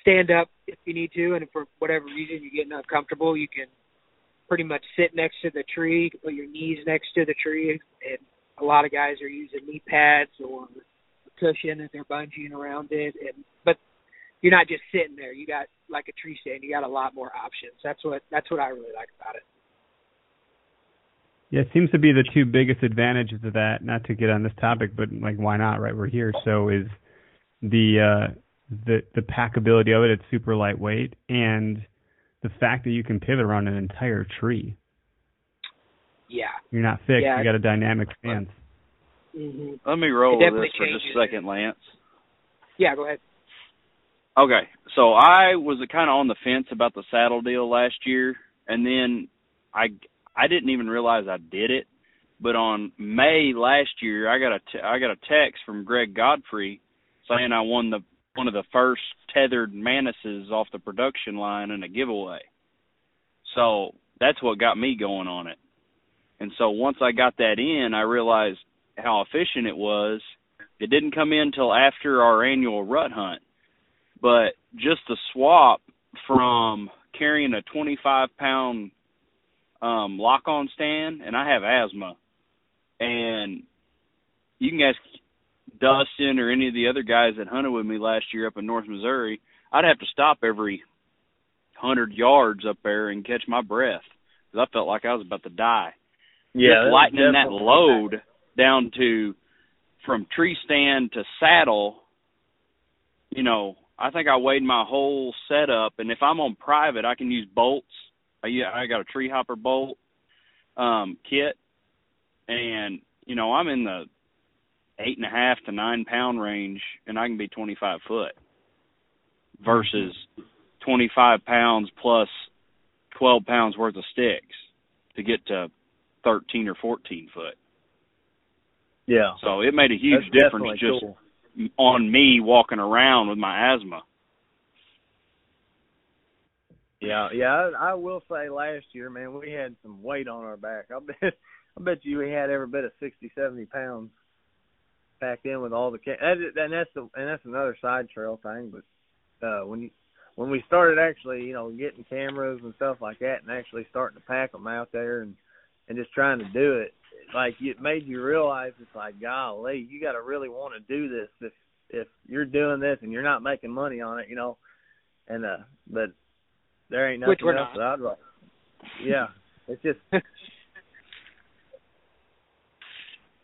stand up if you need to, and if for whatever reason you're getting uncomfortable, you can pretty much sit next to the tree, put your knees next to the tree, and a lot of guys are using knee pads or a cushion if they're bungeeing around it. And but you're not just sitting there. You got like a tree stand. You got a lot more options. That's what that's what I really like about it. Yeah, it seems to be the two biggest advantages of that. Not to get on this topic, but like, why not? Right, we're here. So is the uh, the the packability of it. It's super lightweight, and the fact that you can pivot around an entire tree. Yeah. You're not fixed. Yeah. You got a dynamic stance. hmm Let me roll with definitely this for just a second, Lance. Yeah. Go ahead. Okay, so I was kind of on the fence about the saddle deal last year, and then I I didn't even realize I did it. But on May last year, I got a t- I got a text from Greg Godfrey saying I won the one of the first Tethrd Mantises off the production line in a giveaway. So that's what got me going on it. And so once I got that in, I realized how efficient it was. It didn't come in till after our annual rut hunt but just the swap from carrying a 25 pound um lock on stand and I have asthma and you can ask Dustin or any of the other guys that hunted with me last year up in North Missouri I'd have to stop every 100 yards up there and catch my breath cuz I felt like I was about to die Yeah, just lightening that load down to from tree stand to saddle, you know, I think I weighed my whole setup and if I'm on private I can use bolts. I yeah, I got a tree hopper bolt um kit and you know, I'm in the eight and a half to nine pound range and I can be twenty five foot versus twenty five pounds plus twelve pounds worth of sticks to get to thirteen or fourteen foot. Yeah, So it made a huge that's difference just cool. on me walking around with my asthma. Yeah, yeah. I, I will say, last year, man, we had some weight on our back. I bet, I bet you we had every bit of sixty, seventy pounds packed in with all the ca- and that's the and that's another side trail thing. But uh when you when we started actually, you know, getting cameras and stuff like that, and actually starting to pack them out there and and just trying to do it, like it made you realize it's like, golly, you got to really want to do this if if you're doing this and you're not making money on it, you know. And uh, but there ain't nothing Which we're else not. that I'd like. Yeah, it's just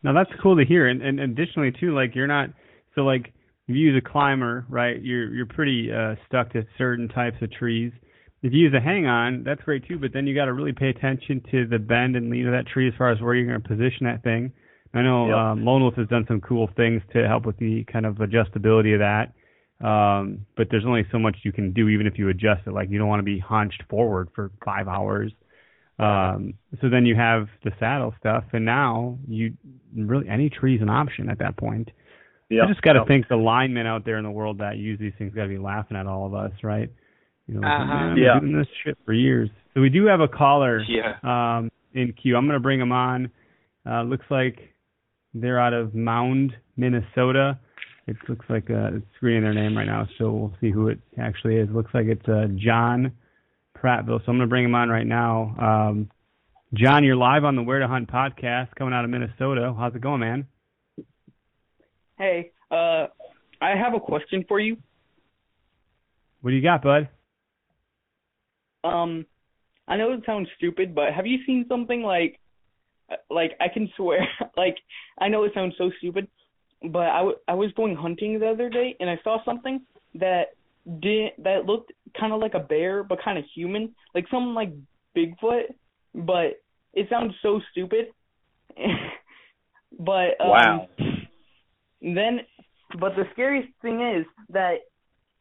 Now that's cool to hear, and, and additionally too, like you're not so like if you use a climber, right? You're you're pretty uh, stuck to certain types of trees. If you use a hang on, that's great too, but then you got to really pay attention to the bend and lean of that tree as far as where you're going to position that thing. I know Yep. um, Lone Wolf has done some cool things to help with the kind of adjustability of that. Um, but there's only so much you can do even if you adjust it. Like you don't want to be hunched forward for five hours. Um, so then you have the saddle stuff, and now you really any tree's an option at that point. yeah. I just got to yeah. think the linemen out there in the world that use these things got to be laughing at all of us, right? You know, Uh-huh. man, I've Yeah. been doing this shit for years. So we do have a caller Yeah. um, in queue. I'm going to bring them on. Uh, looks like they're out of Mound, Minnesota. It looks like uh, it's screening their name right now, so we'll see who it actually is. Looks like it's uh, John Prattville. So I'm going to bring him on right now. Um, John, you're live on the Where to Hunt podcast, coming out of Minnesota. How's it going, man? Hey, uh, I have a question for you. What do you got, bud? Um, I know it sounds stupid, but have you seen something like, like I can swear, like I know it sounds so stupid, but I, w- I was going hunting the other day and I saw something that did that looked kind of like a bear but kind of human, like something like Bigfoot, but it sounds so stupid. but um, Wow. then, but the scariest thing is that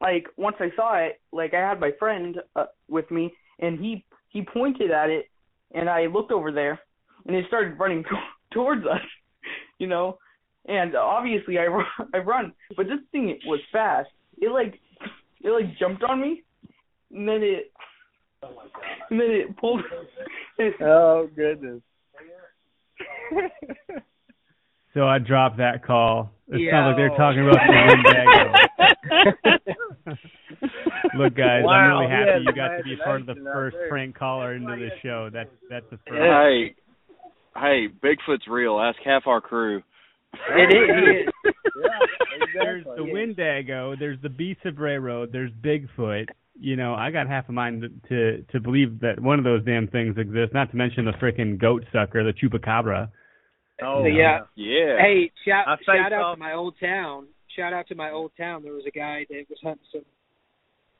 like once I saw it, like I had my friend uh, with me, and he he pointed at it, and I looked over there, and it started running towards us, you know, and obviously I run, I run, but this thing was fast. It like it like jumped on me, and then it oh and then it pulled. It, Oh goodness. So I dropped that call. It Yeah. sounds like they're talking about the Winnebago. Look, guys, I'm really happy has you got to be part of the first there. prank caller into the show. That's that's the first. Hey, hey, Bigfoot's real. Ask half our crew. It is. It is. Yeah, There's exactly. the Windago. There's the Beast of Bray Road. There's Bigfoot. You know, I got half a mind to, to to believe that one of those damn things exists. Not to mention the freaking goat sucker, the chupacabra. Oh Yeah. Yeah. Hey, shout I shout faced out off- to my old town. Shout out to my old town. There was a guy that was hunting some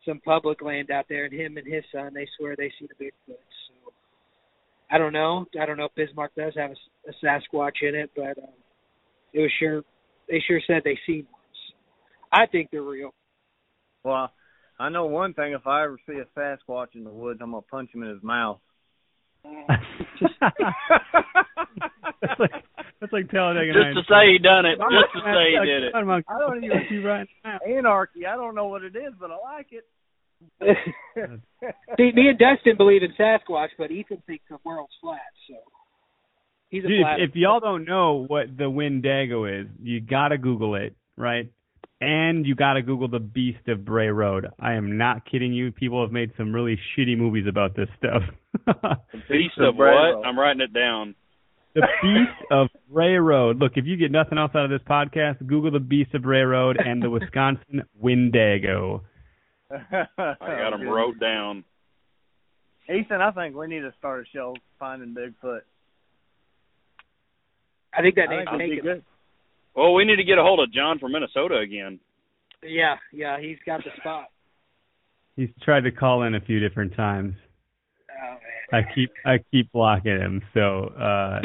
some public land out there, and him and his son they swear they see the Bigfoot. So I don't know. I don't know if Bismarck does have a, a Sasquatch in it, but um, it was sure they sure said they seen one. I think they're real. Well, I know one thing. If I ever see a Sasquatch in the woods, I'm gonna punch him in his mouth. that's like that's like Talladega Just to say he done it. Just to say he did it. I don't even see right now. Anarchy. I don't know what it is, but I like it. See, me and Dustin believe in Sasquatch, but Ethan thinks the world's flat. So he's a Dude, flat. if, if y'all don't know what the Windago is, you gotta Google it, right? And you gotta Google the Beast of Bray Road. I am not kidding you. People have made some really shitty movies about this stuff. The Beast of of Bray what? Road. I'm writing it down. the Beast of Bray Road. Look, if you get nothing else out of this podcast, Google the Beast of Bray Road and the Wisconsin Windago. I got them wrote down. Ethan, I think we need to start a show finding Bigfoot. I think that I name's think it'd be taken. good. Well, we need to get a hold of John from Minnesota again. Yeah, yeah, he's got the spot. He's tried to call in a few different times. Oh. I keep I keep blocking him, so uh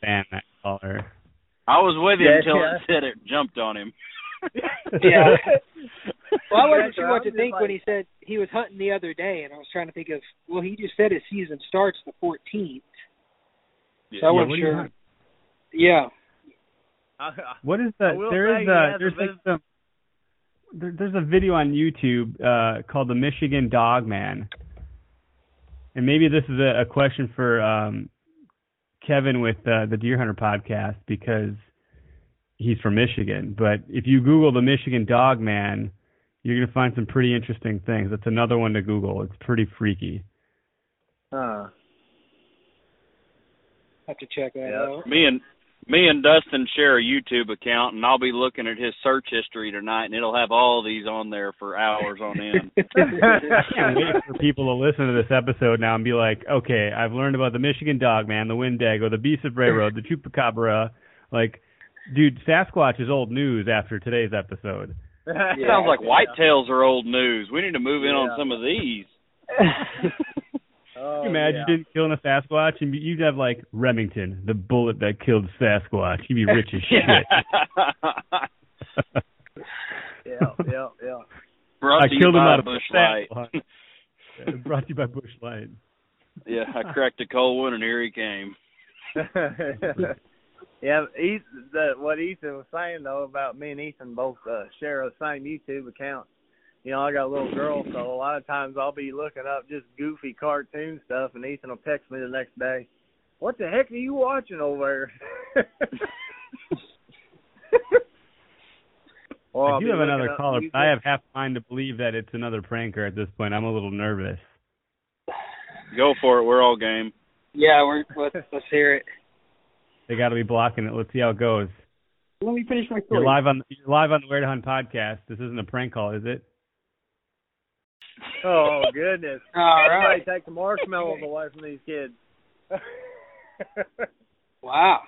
ban that caller. I was with him Yeah, until yeah. it said it jumped on him. Yeah. Well, I wasn't Yeah, sure so what I'm to think like- when he said he was hunting the other day, and I was trying to think of. Well, he just said his season starts the 14th. So I what wasn't sure. Yeah. I- I- What is I the will there say is he a there's a like bit some there, there's a video on YouTube uh called the Michigan Dog Man. And maybe this is a, a question for um Kevin with uh, the Deer Hunter podcast because he's from Michigan. But if you Google the Michigan Dog Man, you're gonna find some pretty interesting things. That's another one to Google. It's pretty freaky. Huh. Have to check that Yeah. out. Me and me and Dustin share a YouTube account, and I'll be looking at his search history tonight, and it'll have all these on there for hours on end. Can't wait for people to listen to this episode now and be like, okay, I've learned about the Michigan Dog Man, the Windago, the Beast of Bray Road, the Chupacabra. Like, dude, Sasquatch is old news after today's episode. Sounds like whitetails are old news. We need to move in Yeah. on some of these. Can you imagine yeah. killing a Sasquatch and you'd have like Remington, the bullet that killed Sasquatch. You'd be rich as shit. Yeah, yeah, yeah. Brought I to you killed him by out of Bush a Light. Yeah, Brought to you by Busch Light. Yeah, I cracked a cold one, and here he came. yeah, Ethan, the, what Ethan was saying though about me and Ethan both uh, share the same YouTube account. You know, I got a little girl, so a lot of times I'll be looking up just goofy cartoon stuff, and Ethan will text me the next day. What the heck are you watching over there? Or I'll do have looking another caller, but I have half mind to believe that it's another pranker at this point. I'm a little nervous. Go for it. We're all game. Yeah, we're let's let's hear it. They got to be blocking it. Let's see how it goes. let me finish my story. You're live on you're live on the Where to Hunt podcast. This isn't a prank call, is it? Oh goodness! All right. Somebody take the marshmallows away from these kids. Wow.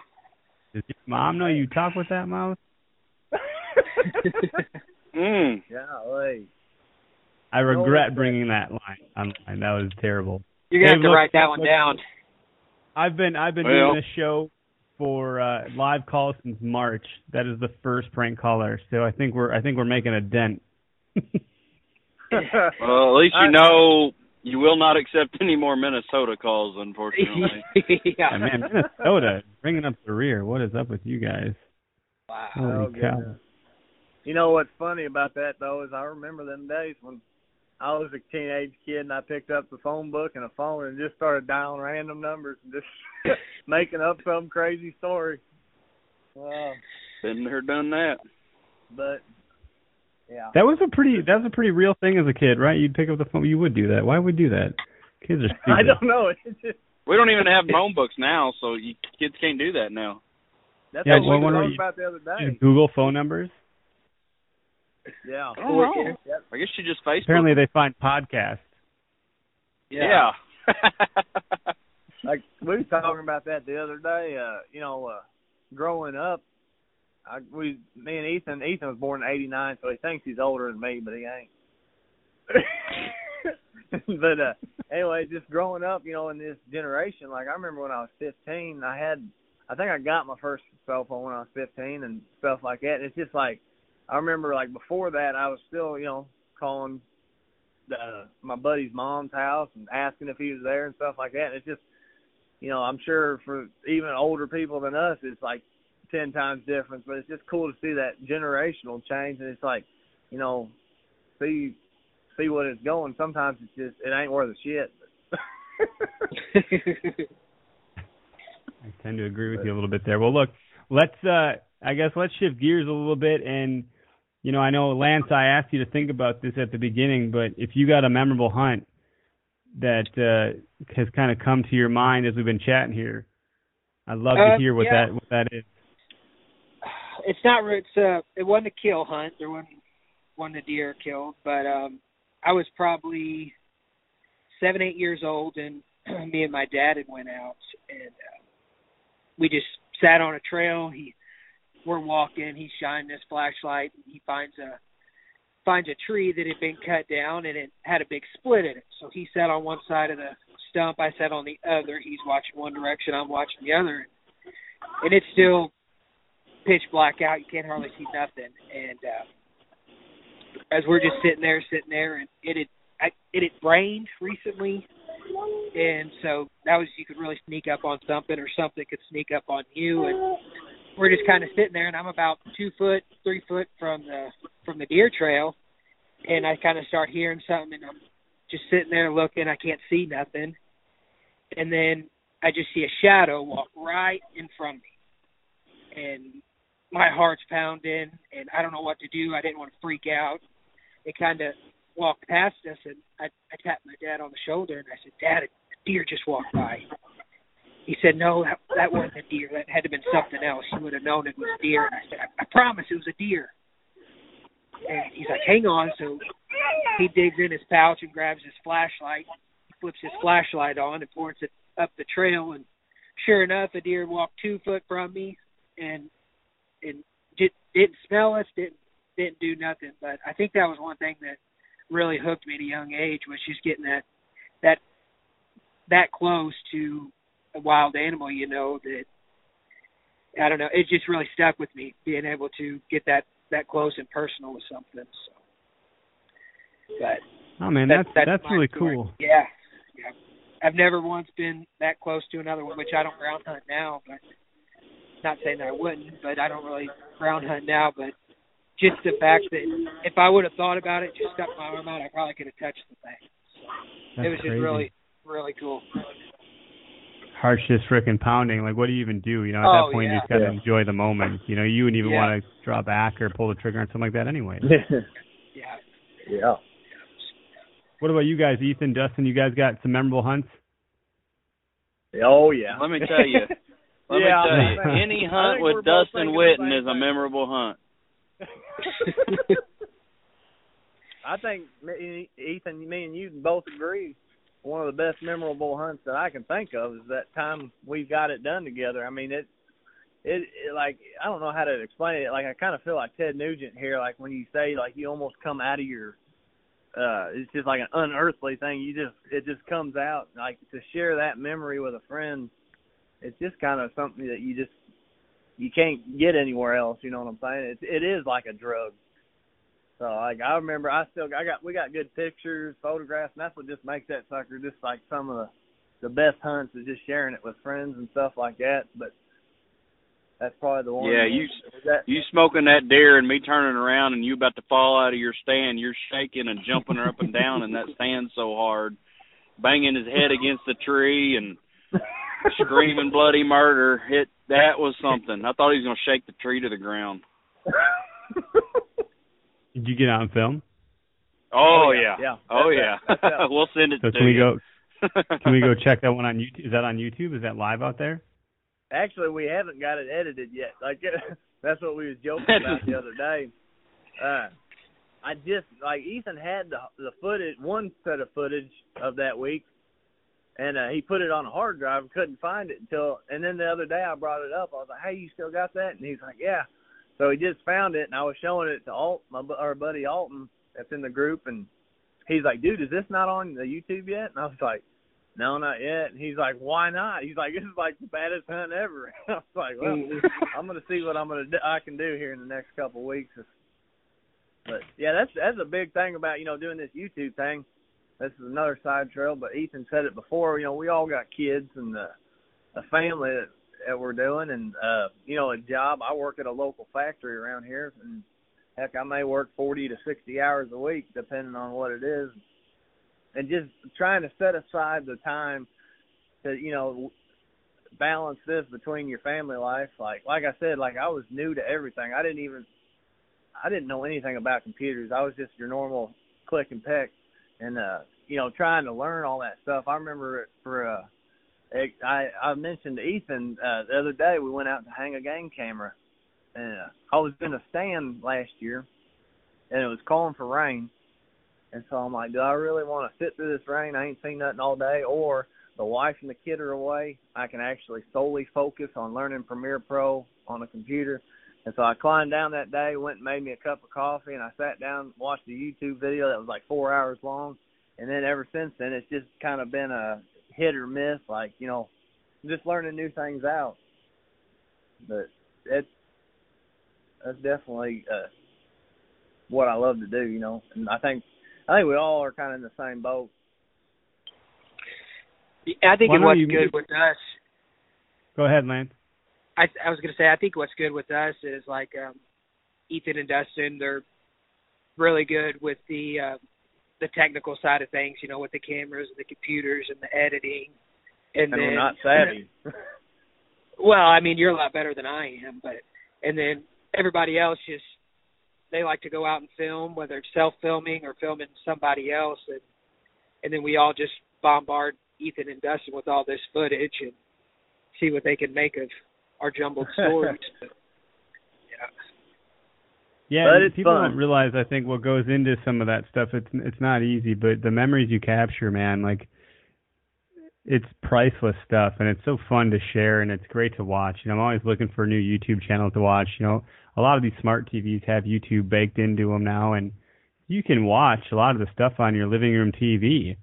Does your mom know you talk with that mouth? Mm. Golly. I regret bringing that line online. That was terrible. You're gonna Hey, have to look- write that one look- down. I've been I've been Well- doing this show for uh live calls since March. That is the first prank caller. So I think we're I think we're making a dent. Well, at least you uh, know you will not accept any more Minnesota calls, unfortunately. yeah. And man, Minnesota bringing up the rear. What is up with you guys? Wow. Holy Oh, cow! You know what's funny about that though is I remember them days when I was a teenage kid and I picked up the phone book and a phone and just started dialing random numbers and just making up some crazy story. Wow. Been there, done that. But yeah. That was a pretty that was a pretty real thing as a kid, right? You'd pick up the phone. You would do that. Why would you do that? Kids are stupid. I don't know. It's just We don't even have phone books now, so you kids can't do that now. that's Yeah, what well, we when were were talking you- about the other day. Google phone numbers. Yeah. I don't know. Yep. I guess you just Facebook. Apparently, they find podcasts. yeah. like we was talking about that the other day. Uh, you know, uh, growing up, I we me and Ethan. Ethan was born in '89, so he thinks he's older than me, but he ain't. but uh anyway, just growing up, you know, in this generation, like I remember when I was 15, I had, I think I got my first cell phone when I was 15 and stuff like that. And it's just like, I remember like before that, I was still, you know, calling uh, my buddy's mom's house and asking if he was there and stuff like that. And it's just, you know, I'm sure for even older people than us, it's like ten times difference. But it's just cool to see that generational change, and it's like, you know, see see what it's going. Sometimes it's just it ain't worth a shit. I tend to agree with you a little bit there. Well, look, let's uh I guess let's shift gears a little bit and you know, I know Lance I asked you to think about this at the beginning, but if you got a memorable hunt that uh has kind of come to your mind as we've been chatting here, I'd love to Uh, hear what yeah. that what that is. It's not it's uh it wasn't a kill hunt. There wasn't wasn't a deer killed but um i was probably seven eight years old and me and my dad had went out and uh, we just sat on a trail. He we're walking. He's shining his flashlight and he finds a finds a tree that had been cut down and it had a big split in it. So he sat on one side of the stump. I sat on the other. He's watching one direction. I'm watching the other. And it's still pitch black out. You can't hardly see nothing. And uh, as we're just sitting there, sitting there, and it had I, it had rained recently, and so that was you could really sneak up on something, or something could sneak up on you. And we're just kind of sitting there, and I'm about two foot, three foot from the from the deer trail, and I kind of start hearing something, and I'm just sitting there looking. I can't see nothing, and then I just see a shadow walk right in front of me, and my heart's pounding and I don't know what to do. I didn't want to freak out. It kind of walked past us and I, I tapped my dad on the shoulder and I said, Dad, a deer just walked by. He said, No, that, that wasn't a deer. That had to have been something else. You would have known it was a deer. And I said, I, I promise it was a deer. And he's like, Hang on. So he digs in his pouch and grabs his flashlight. Flips his flashlight on and points it up the trail. And sure enough, a deer walked two foot from me and and did, didn't smell us, didn't didn't do nothing. But I think that was one thing that really hooked me at a young age was just getting that that that close to a wild animal. You know that I don't know. It just really stuck with me being able to get that that close and personal with something. So, but Oh man, That's- that's that's that's, really story. cool. yeah, yeah. I've never once been that close to another one, which I don't ground hunt now. But not saying that I wouldn't, but I don't really ground hunt now. But just the fact that if I would have thought about it, just stuck my arm out, I probably could have touched the thing. That's it was crazy. just really, really cool. heart's just freaking pounding. Like, what do you even do? You know, at Oh, that point, you just got to Yeah. enjoy the moment. You know, you wouldn't even Yeah. want to draw back or pull the trigger on something like that anyway. Yeah. yeah. What about you guys, Ethan, Dustin? You guys got some memorable hunts? Oh yeah. Let me tell you, Let me yeah, tell you. tell you, any hunt with Dustin thinking Witten is a memorable hunt. I think Ethan, me and you can both agree. One of the best memorable hunts that I can think of is that time we got it done together. I mean, it, it, it like I don't know how to explain it. Like I kind of feel like Ted Nugent here. Like when you say like you almost come out of your, uh, it's just like an unearthly thing. You just it just comes out. Like to share that memory with a friend, it's just kind of something that you just you can't get anywhere else. You know what I'm saying? It it is like a drug. So like I remember I still I got we got good pictures, photographs, and that's what just makes that sucker just like some of the the best hunts is just sharing it with friends and stuff like that. But that's probably the one. Yeah, you that you smoking that deer and me turning around and you about to fall out of your stand. You're shaking and jumping up and down in that stand so hard, banging his head against the tree and screaming bloody murder. It that was something. I thought he was gonna shake the tree to the ground. Did you get on film? Oh, Oh, yeah. yeah, yeah. Oh That's yeah. that. That's that. we'll send it So to can we go? Can we go check that one on YouTube? Is that on YouTube? Is that live out there? Actually, we haven't got it edited yet. Like that's what we was joking about the other day. Uh, I just like Ethan had the the footage, one set of footage of that week, and uh, he put it on a hard drive and couldn't find it until. And then the other day I brought it up. I was like, "Hey, you still got that?" And he's like, "Yeah." So he just found it, and I was showing it to Alt, my our buddy Alton, that's in the group, and he's like, "Dude, is this not on the YouTube yet?" And I was like, "No, not yet." And he's like, "Why not?" He's like, "This is like the baddest hunt ever." I was like, "Well, I'm gonna see what I'm gonna do, I can do here in the next couple of weeks." But yeah, that's that's a big thing about you know doing this YouTube thing. This is another side trail, but Ethan said it before. You know, we all got kids and uh, a family that, that we're doing, and uh, you know, a job. I work at a local factory around here, and heck, I may work 40 to 60 hours a week, depending on what it is. And just trying to set aside the time to you know balance this between your family life. Like like I said, like I was new to everything. I didn't even I didn't know anything about computers. I was just your normal click and peck and uh you know trying to learn all that stuff. I remember for uh I I mentioned to Ethan uh the other day we went out to hang a game camera and uh, I was in a stand last year and it was calling for rain. And so I'm like, do I really want to sit through this rain? I ain't seen nothing all day or the wife and the kid are away, I can actually solely focus on learning Premiere Pro on a computer. And so I climbed down that day, went and made me a cup of coffee, and I sat down, watched a YouTube video that was like four hours long. And then ever since then, it's just kind of been a hit or miss, like you know, just learning new things out. But it's that's definitely uh, what I love to do, you know. And I think I think we all are kind of in the same boat. I think Why it don't what's you- good with us. Go ahead, Lance. I I was gonna say I think what's good with us is like um Ethan and Dustin. They're really good with the uh, the technical side of things. You know, with the cameras and the computers and the editing. And, And then we're not savvy. Well, I mean, you're a lot better than I am, but and then everybody else just they like to go out and film, whether it's self filming or filming somebody else, and and then we all just bombard Ethan and Dustin with all this footage and see what they can make of our jumbled stories. But, yeah. Yeah, But and it's people fun. don't realize. I think what goes into some of that stuff. It's it's not easy, but the memories you capture, man, like it's priceless stuff, and it's so fun to share, and it's great to watch. And I'm always looking for new YouTube channels to watch. You know, a lot of these smart TVs have YouTube baked into them now, and you can watch a lot of the stuff on your living room TV.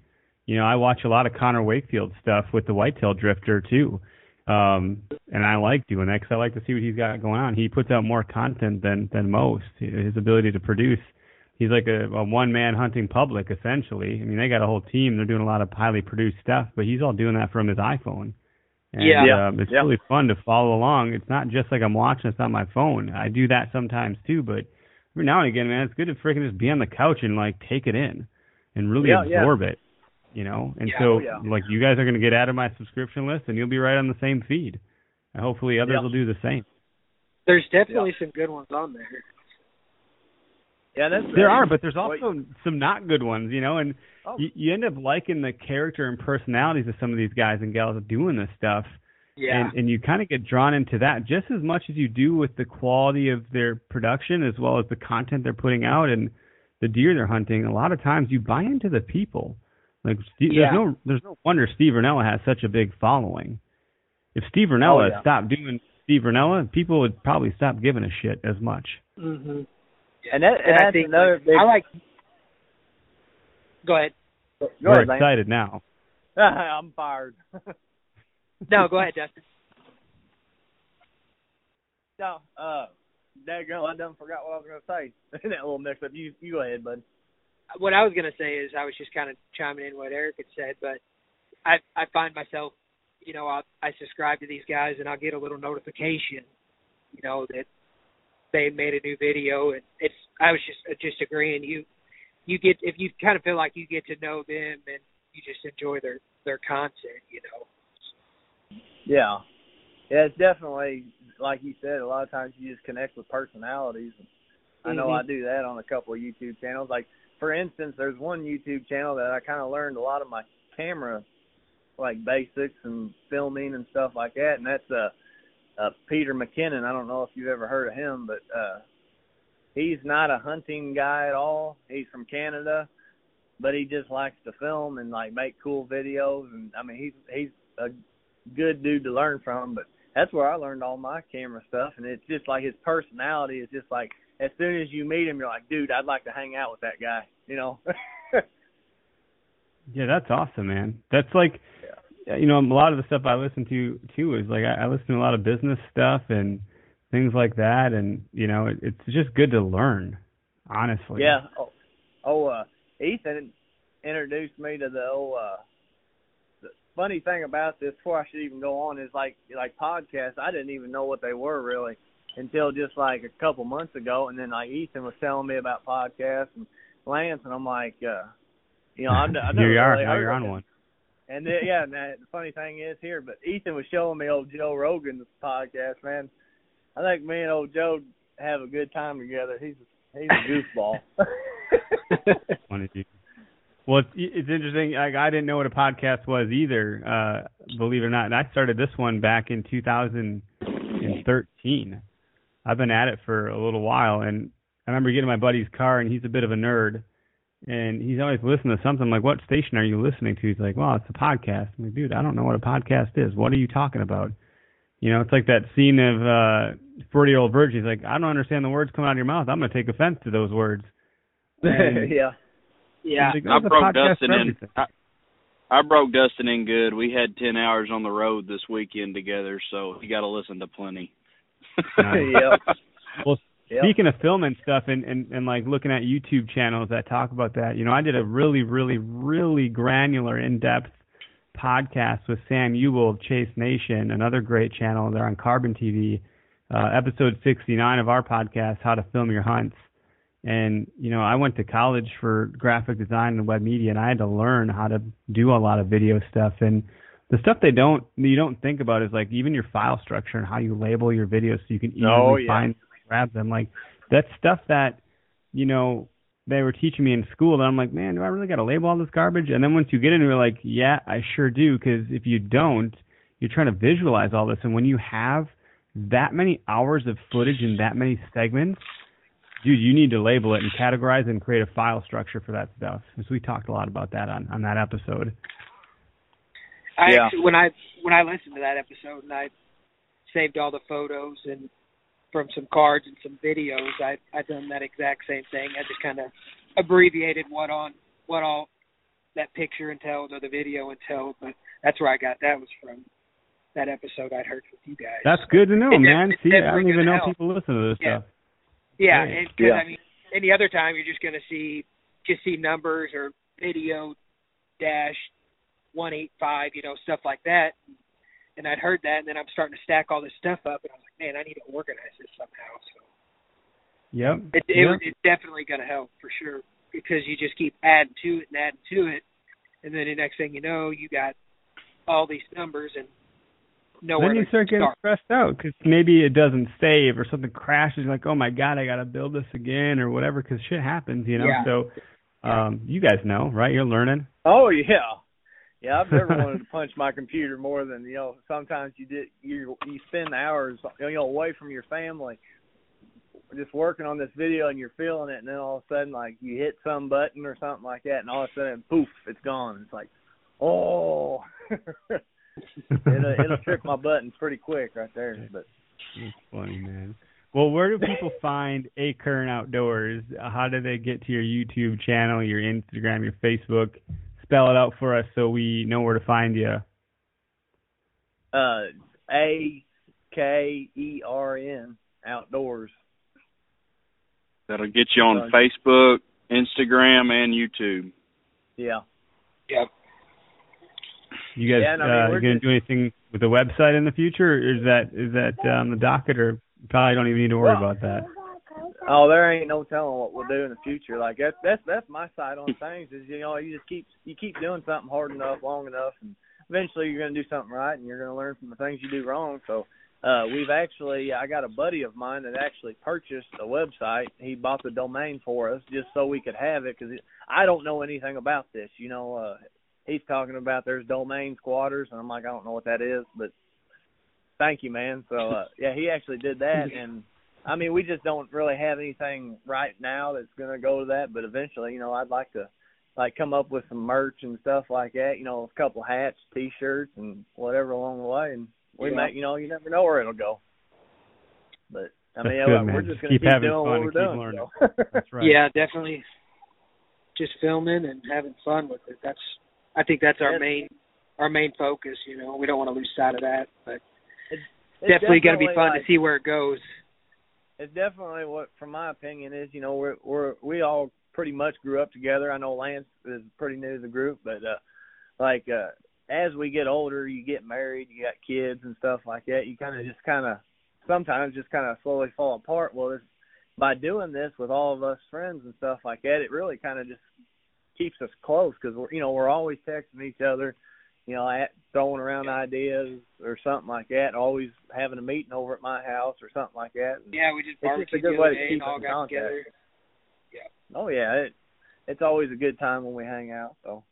You know, I watch a lot of Connor Wakefield stuff with the whitetail drifter too. Um, and I like doing that because I like to see what he's got going on. He puts out more content than than most. His ability to produce, he's like a, a one man hunting public essentially. I mean, they got a whole team. They're doing a lot of highly produced stuff, but he's all doing that from his iPhone. And, Yeah. Yeah. Um, it's Yeah. really fun to follow along. It's not just like I'm watching. It's on my phone. I do that sometimes too, but every now and again, man, it's good to freaking just be on the couch and like take it in and really Yeah, yeah. absorb it. You know, and Yeah, so oh, yeah. like you guys are going to get out of my subscription list, and you'll be right on the same feed. And hopefully others Yeah. will do the same. There's definitely some good ones on there. Yeah, that's There are, but there's Wait. also some not good ones, you know, and Oh. you, you end up liking the character and personalities of some of these guys and gals doing this stuff. Yeah. and, and you kind of get drawn into that just as much as you do with the quality of their production as well as the content they're putting out and the deer they're hunting. A lot of times you buy into the people. Like Steve, Yeah. there's no there's no wonder Steve Rinella has such a big following. If Steve Rinella Oh, yeah. stopped doing Steve Rinella, people would probably stop giving a shit as much. Mhm. And that And I that's think another like, big. I like. Go ahead. Go We're ahead, Lane. excited now. I'm fired. No, go ahead, Dustin. no, uh, that girl, I done forgot what I was gonna say. that little mix up. You you go ahead, bud. What I was gonna say is I was just kind of chiming in what Eric had said, but I I find myself, you know, I I subscribe to these guys and I'll get a little notification, you know, that they made a new video and it's I was just uh, just agreeing you you get if you kind of feel like you get to know them and you just enjoy their their content, you know. Yeah, yeah, it's definitely like you said. A lot of times you just connect with personalities. and I know. I mm-hmm. do that on a couple of YouTube channels. Like for instance, there's one YouTube channel that I kind of learned a lot of my camera like basics and filming and stuff like that, and that's uh, uh Peter McKinnon. I don't know if you've ever heard of him, but uh he's not a hunting guy at all. He's from Canada, but he just likes to film and like make cool videos. And I mean, he's he's a good dude to learn from. But that's where I learned all my camera stuff, and it's just like his personality is just like as soon as you meet him, you're like, dude, I'd like to hang out with that guy. You know. Yeah, that's awesome, man. That's like, you know, a lot of the stuff I listen to too is like I, I listen to a lot of business stuff and things like that, and you know, it, it's just good to learn. Honestly. Yeah. Oh, oh uh, Ethan introduced me to the old. Uh, the funny thing about this, before I should even go on, is like like podcasts. I didn't even know what they were really until just like a couple months ago, and then like Ethan was telling me about podcasts and Lance, and I'm like, uh, you know, I've, I've never Here you are. really now you're on it. one. And then, yeah, and that, the funny thing is here, but Ethan was showing me old Joe Rogan's podcast, man. I think me and old Joe have a good time together. He's he's a goofball. You. Well, it's, it's interesting. Like I didn't know what a podcast was either. Uh, believe it or not, and I started this one back in 2013. I've been at it for a little while, and I remember getting my buddy's car, and he's a bit of a nerd, and he's always listening to something. I'm like, "What station are you listening to?" He's like, "Well, it's a podcast." I'm like, "Dude, I don't know what a podcast is. What are you talking about?" You know, it's like that scene of uh, 40 year old virgin. He's like, "I don't understand the words coming out of your mouth. I'm going to take offense to those words." Yeah. Yeah. Like, I broke Dustin in. I, I broke Dustin in good. We had ten hours on the road this weekend together, so you got to listen to plenty. Nice. yep. Well, Yep. Speaking of film and stuff, and, and and like looking at YouTube channels that talk about that, you know, I did a really, really, really granular, in-depth podcast with Sam Ewell of Chase Nation, another great channel. They're on Carbon TV. Uh, episode 69 of our podcast, How to Film Your Hunts. And you know, I went to college for graphic design and web media, and I had to learn how to do a lot of video stuff. And the stuff they don't you don't think about is like even your file structure and how you label your videos so you can easily Oh, yeah. find grab them. Like that's stuff that you know they were teaching me in school. And I'm like, man, do I really got to label all this garbage? And then once you get into it, you're like, yeah, I sure do. Because if you don't, you're trying to visualize all this, and when you have that many hours of footage and that many segments, dude, you need to label it and categorize and create a file structure for that stuff. So we talked a lot about that on on that episode. I Yeah. actually, when I when I listened to that episode and I saved all the photos and from some cards and some videos, I I done that exact same thing. I just kind of abbreviated what on what all that picture entailed or the video entailed, but that's where I got that was from that episode I'd heard with you guys. That's good to know, It man. See, I don't even know help. people listen to this Yeah. stuff. Yeah, and because Yeah. I mean, any other time you're just going to see just see numbers or video dash one eight five, you know, stuff like that. And I'd heard that, and then I'm starting to stack all this stuff up, and I was like, man, I need to organize this somehow. So Yep. it, it Yep. it's definitely going to help for sure because you just keep adding to it and adding to it, and then the next thing you know, you got all these numbers and nowhere then you to start getting start. stressed out because maybe it doesn't save or something crashes. You're like, oh my god, I got to build this again or whatever because shit happens, you know. Yeah. So, um, you guys know, right? You're learning. Oh yeah, Yeah, I've never wanted to punch my computer more than you know. Sometimes you did you you spend hours you know away from your family, just working on this video, and you're feeling it, and then all of a sudden like you hit some button or something like that, and all of a sudden poof, it's gone. It's like, oh, it'll it'll trick my buttons pretty quick right there. But That's funny, man. Well, where do people find Akern Outdoors? How do they get to your YouTube channel, your Instagram, your Facebook? Spell it out for us so we know where to find you. uh, A K E R N outdoors. That'll get you on Right. Facebook, Instagram, and YouTube. Yeah. Yep. You guys Yeah, and I mean, uh, we're gonna do anything with the website in the future? Or is that is that um, the docket, or probably don't even need to worry Well- about that? Oh, there ain't no telling what we'll do in the future. Like that's that's that's my side on things is you know you just keep you keep doing something hard enough, long enough, and eventually you're gonna do something right, and you're gonna learn from the things you do wrong. So uh we've actually I got a buddy of mine that actually purchased a website. He bought the domain for us just so we could have it because I don't know anything about this. You know, uh he's talking about there's domain squatters, and I'm like I don't know what that is, but thank you, man. So uh yeah, he actually did that and. I mean, we just don't really have anything right now that's going to go to that, but eventually, you know, I'd like to like come up with some merch and stuff like that, you know, a couple hats, t-shirts and whatever along the way and we Yeah. might, you know, you never know where it'll go. But I That's mean, good, we're Just just going to keep keep, having doing fun what and we're keep doing. learning. So. That's right. Yeah, definitely. Just filming and having fun with it. That's I think that's our Yeah. main our main focus. You know, we don't want to lose sight of that, but It's definitely, going to be fun like, to see where it goes. It's definitely what from my opinion is you know we're we're we all pretty much grew up together. I know lance is pretty new to the group but uh like uh as we get older you get married you got kids and stuff like that you kind of just kind of sometimes just kind of slowly fall apart. Well it's, by doing this with all of us friends and stuff like that it really kind of just keeps us close because we're you know we're always texting each other you know, at, throwing around ideas or something like that. Always having a meeting over at my house or something like that. And, Yeah, we just It's just a good way to keep and all in got contact. together. Oh yeah, it it's always a good time when we hang out. So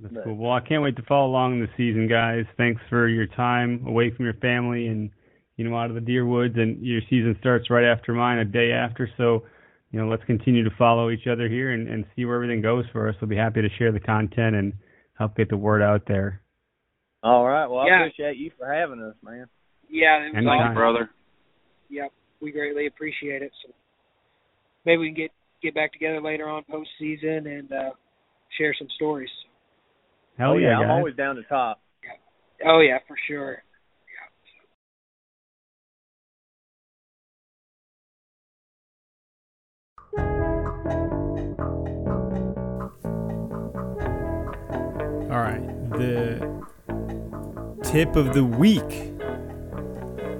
That's But- cool. Well, I can't wait to follow along the season, guys. Thanks for your time away from your family and you know out of the deer woods. And your season starts right after mine, a day after. So, you know, let's continue to follow each other here and, and see where everything goes for us. We'll be happy to share the content and help get the word out there. all right, well I Yeah. appreciate you for having us, man. Yeah, And Thank Anytime. you, brother. Yep, we greatly appreciate it. So maybe we can get get back together later on postseason and uh share some stories. Hell oh yeah, yeah, I'm always down to top. Oh yeah, for sure. Tip of the week.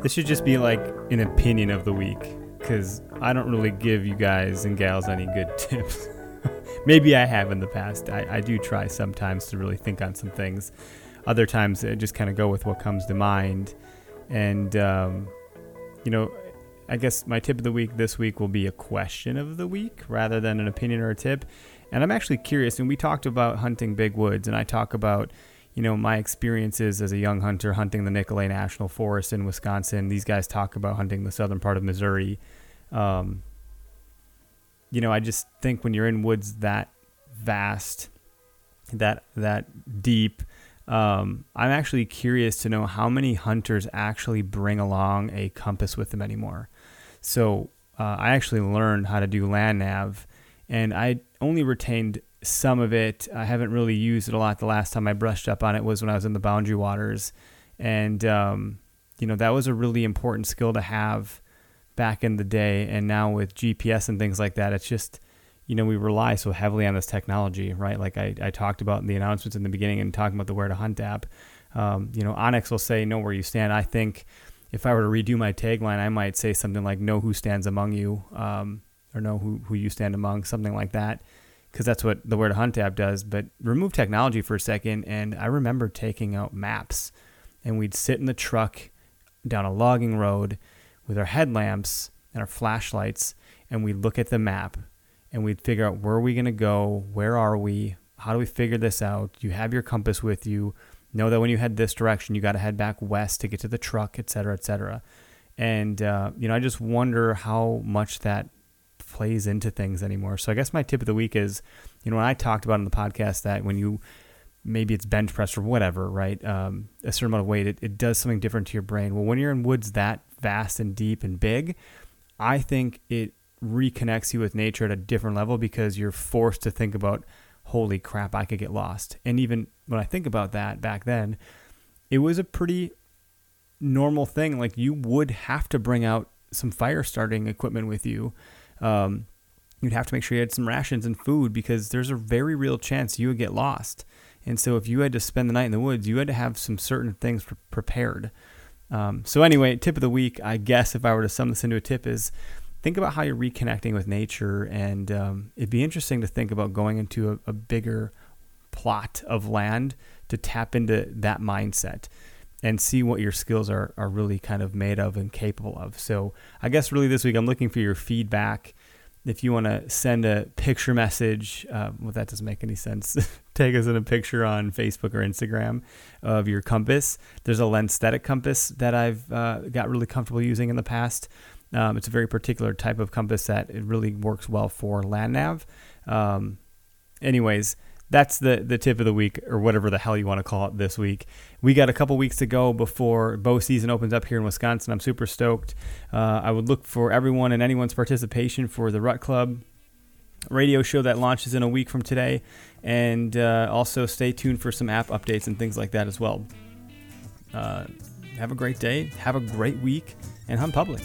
This should just be like an opinion of the week because I don't really give you guys and gals any good tips. Maybe I have in the past. I, I do try sometimes to really think on some things. Other times I just kind of go with what comes to mind. And, um, you know, I guess my tip of the week this week will be a question of the week rather than an opinion or a tip. And I'm actually curious, and we talked about hunting big woods, and I talk about, you know, my experiences as a young hunter hunting the Nicolet National Forest in Wisconsin. These guys talk about hunting the southern part of Missouri. Um, you know, I just think when you're in woods that vast, that that deep, um, I'm actually curious to know how many hunters actually bring along a compass with them anymore. So uh, I actually learned how to do land nav, and I only retained some of it. I haven't really used it a lot. The last time I brushed up on it was when I was in the boundary waters, and um, you know that was a really important skill to have back in the day. And now with GPS and things like that, it's just you know we rely so heavily on this technology, right? Like I, I talked about in the announcements in the beginning and talking about the Where to Hunt app. Um, you know, onX will say know where you stand. I think if I were to redo my tagline, I might say something like "Know who stands among you," um, or "Know who who you stand among," something like that, because that's what the Where to Hunt app does. But remove technology for a second, and I remember taking out maps, and we'd sit in the truck down a logging road with our headlamps and our flashlights, and we'd look at the map, and we'd figure out where are we going to go, where are we, how do we figure this out? You have your compass with you. Know that when you head this direction, you got to head back west to get to the truck, et cetera, et cetera. And, uh, you know, I just wonder how much that plays into things anymore. So I guess my tip of the week is, you know, when I talked about in the podcast that when you maybe it's bench press or whatever, right? Um, a certain amount of weight, it, it does something different to your brain. Well, when you're in woods that vast and deep and big, I think it reconnects you with nature at a different level because you're forced to think about, holy crap, I could get lost. And even when I think about that back then, it was a pretty normal thing. Like you would have to bring out some fire starting equipment with you. Um, you'd have to make sure you had some rations and food because there's a very real chance you would get lost. And so if you had to spend the night in the woods, you had to have some certain things pre- prepared. Um, so anyway, tip of the week, I guess if I were to sum this into a tip is think about how you're reconnecting with nature. And um, it'd be interesting to think about going into a, a bigger plot of land to tap into that mindset and see what your skills are, are really kind of made of and capable of. So I guess really this week I'm looking for your feedback. If you want to send a picture message, uh, well, that doesn't make any sense. Take us in a picture on Facebook or Instagram of your compass. There's a Lensatic compass that I've uh, got really comfortable using in the past. Um, it's a very particular type of compass that it really works well for land nav. Um, anyways, that's the the tip of the week or whatever the hell you want to call it this week. We got a couple weeks to go before bow season opens up here in Wisconsin. I'm super stoked. Uh, I would look for everyone and anyone's participation for the Rut Club radio show that launches in a week from today, and uh, also stay tuned for some app updates and things like that as well. Uh, have a great day. Have a great week, and hunt public.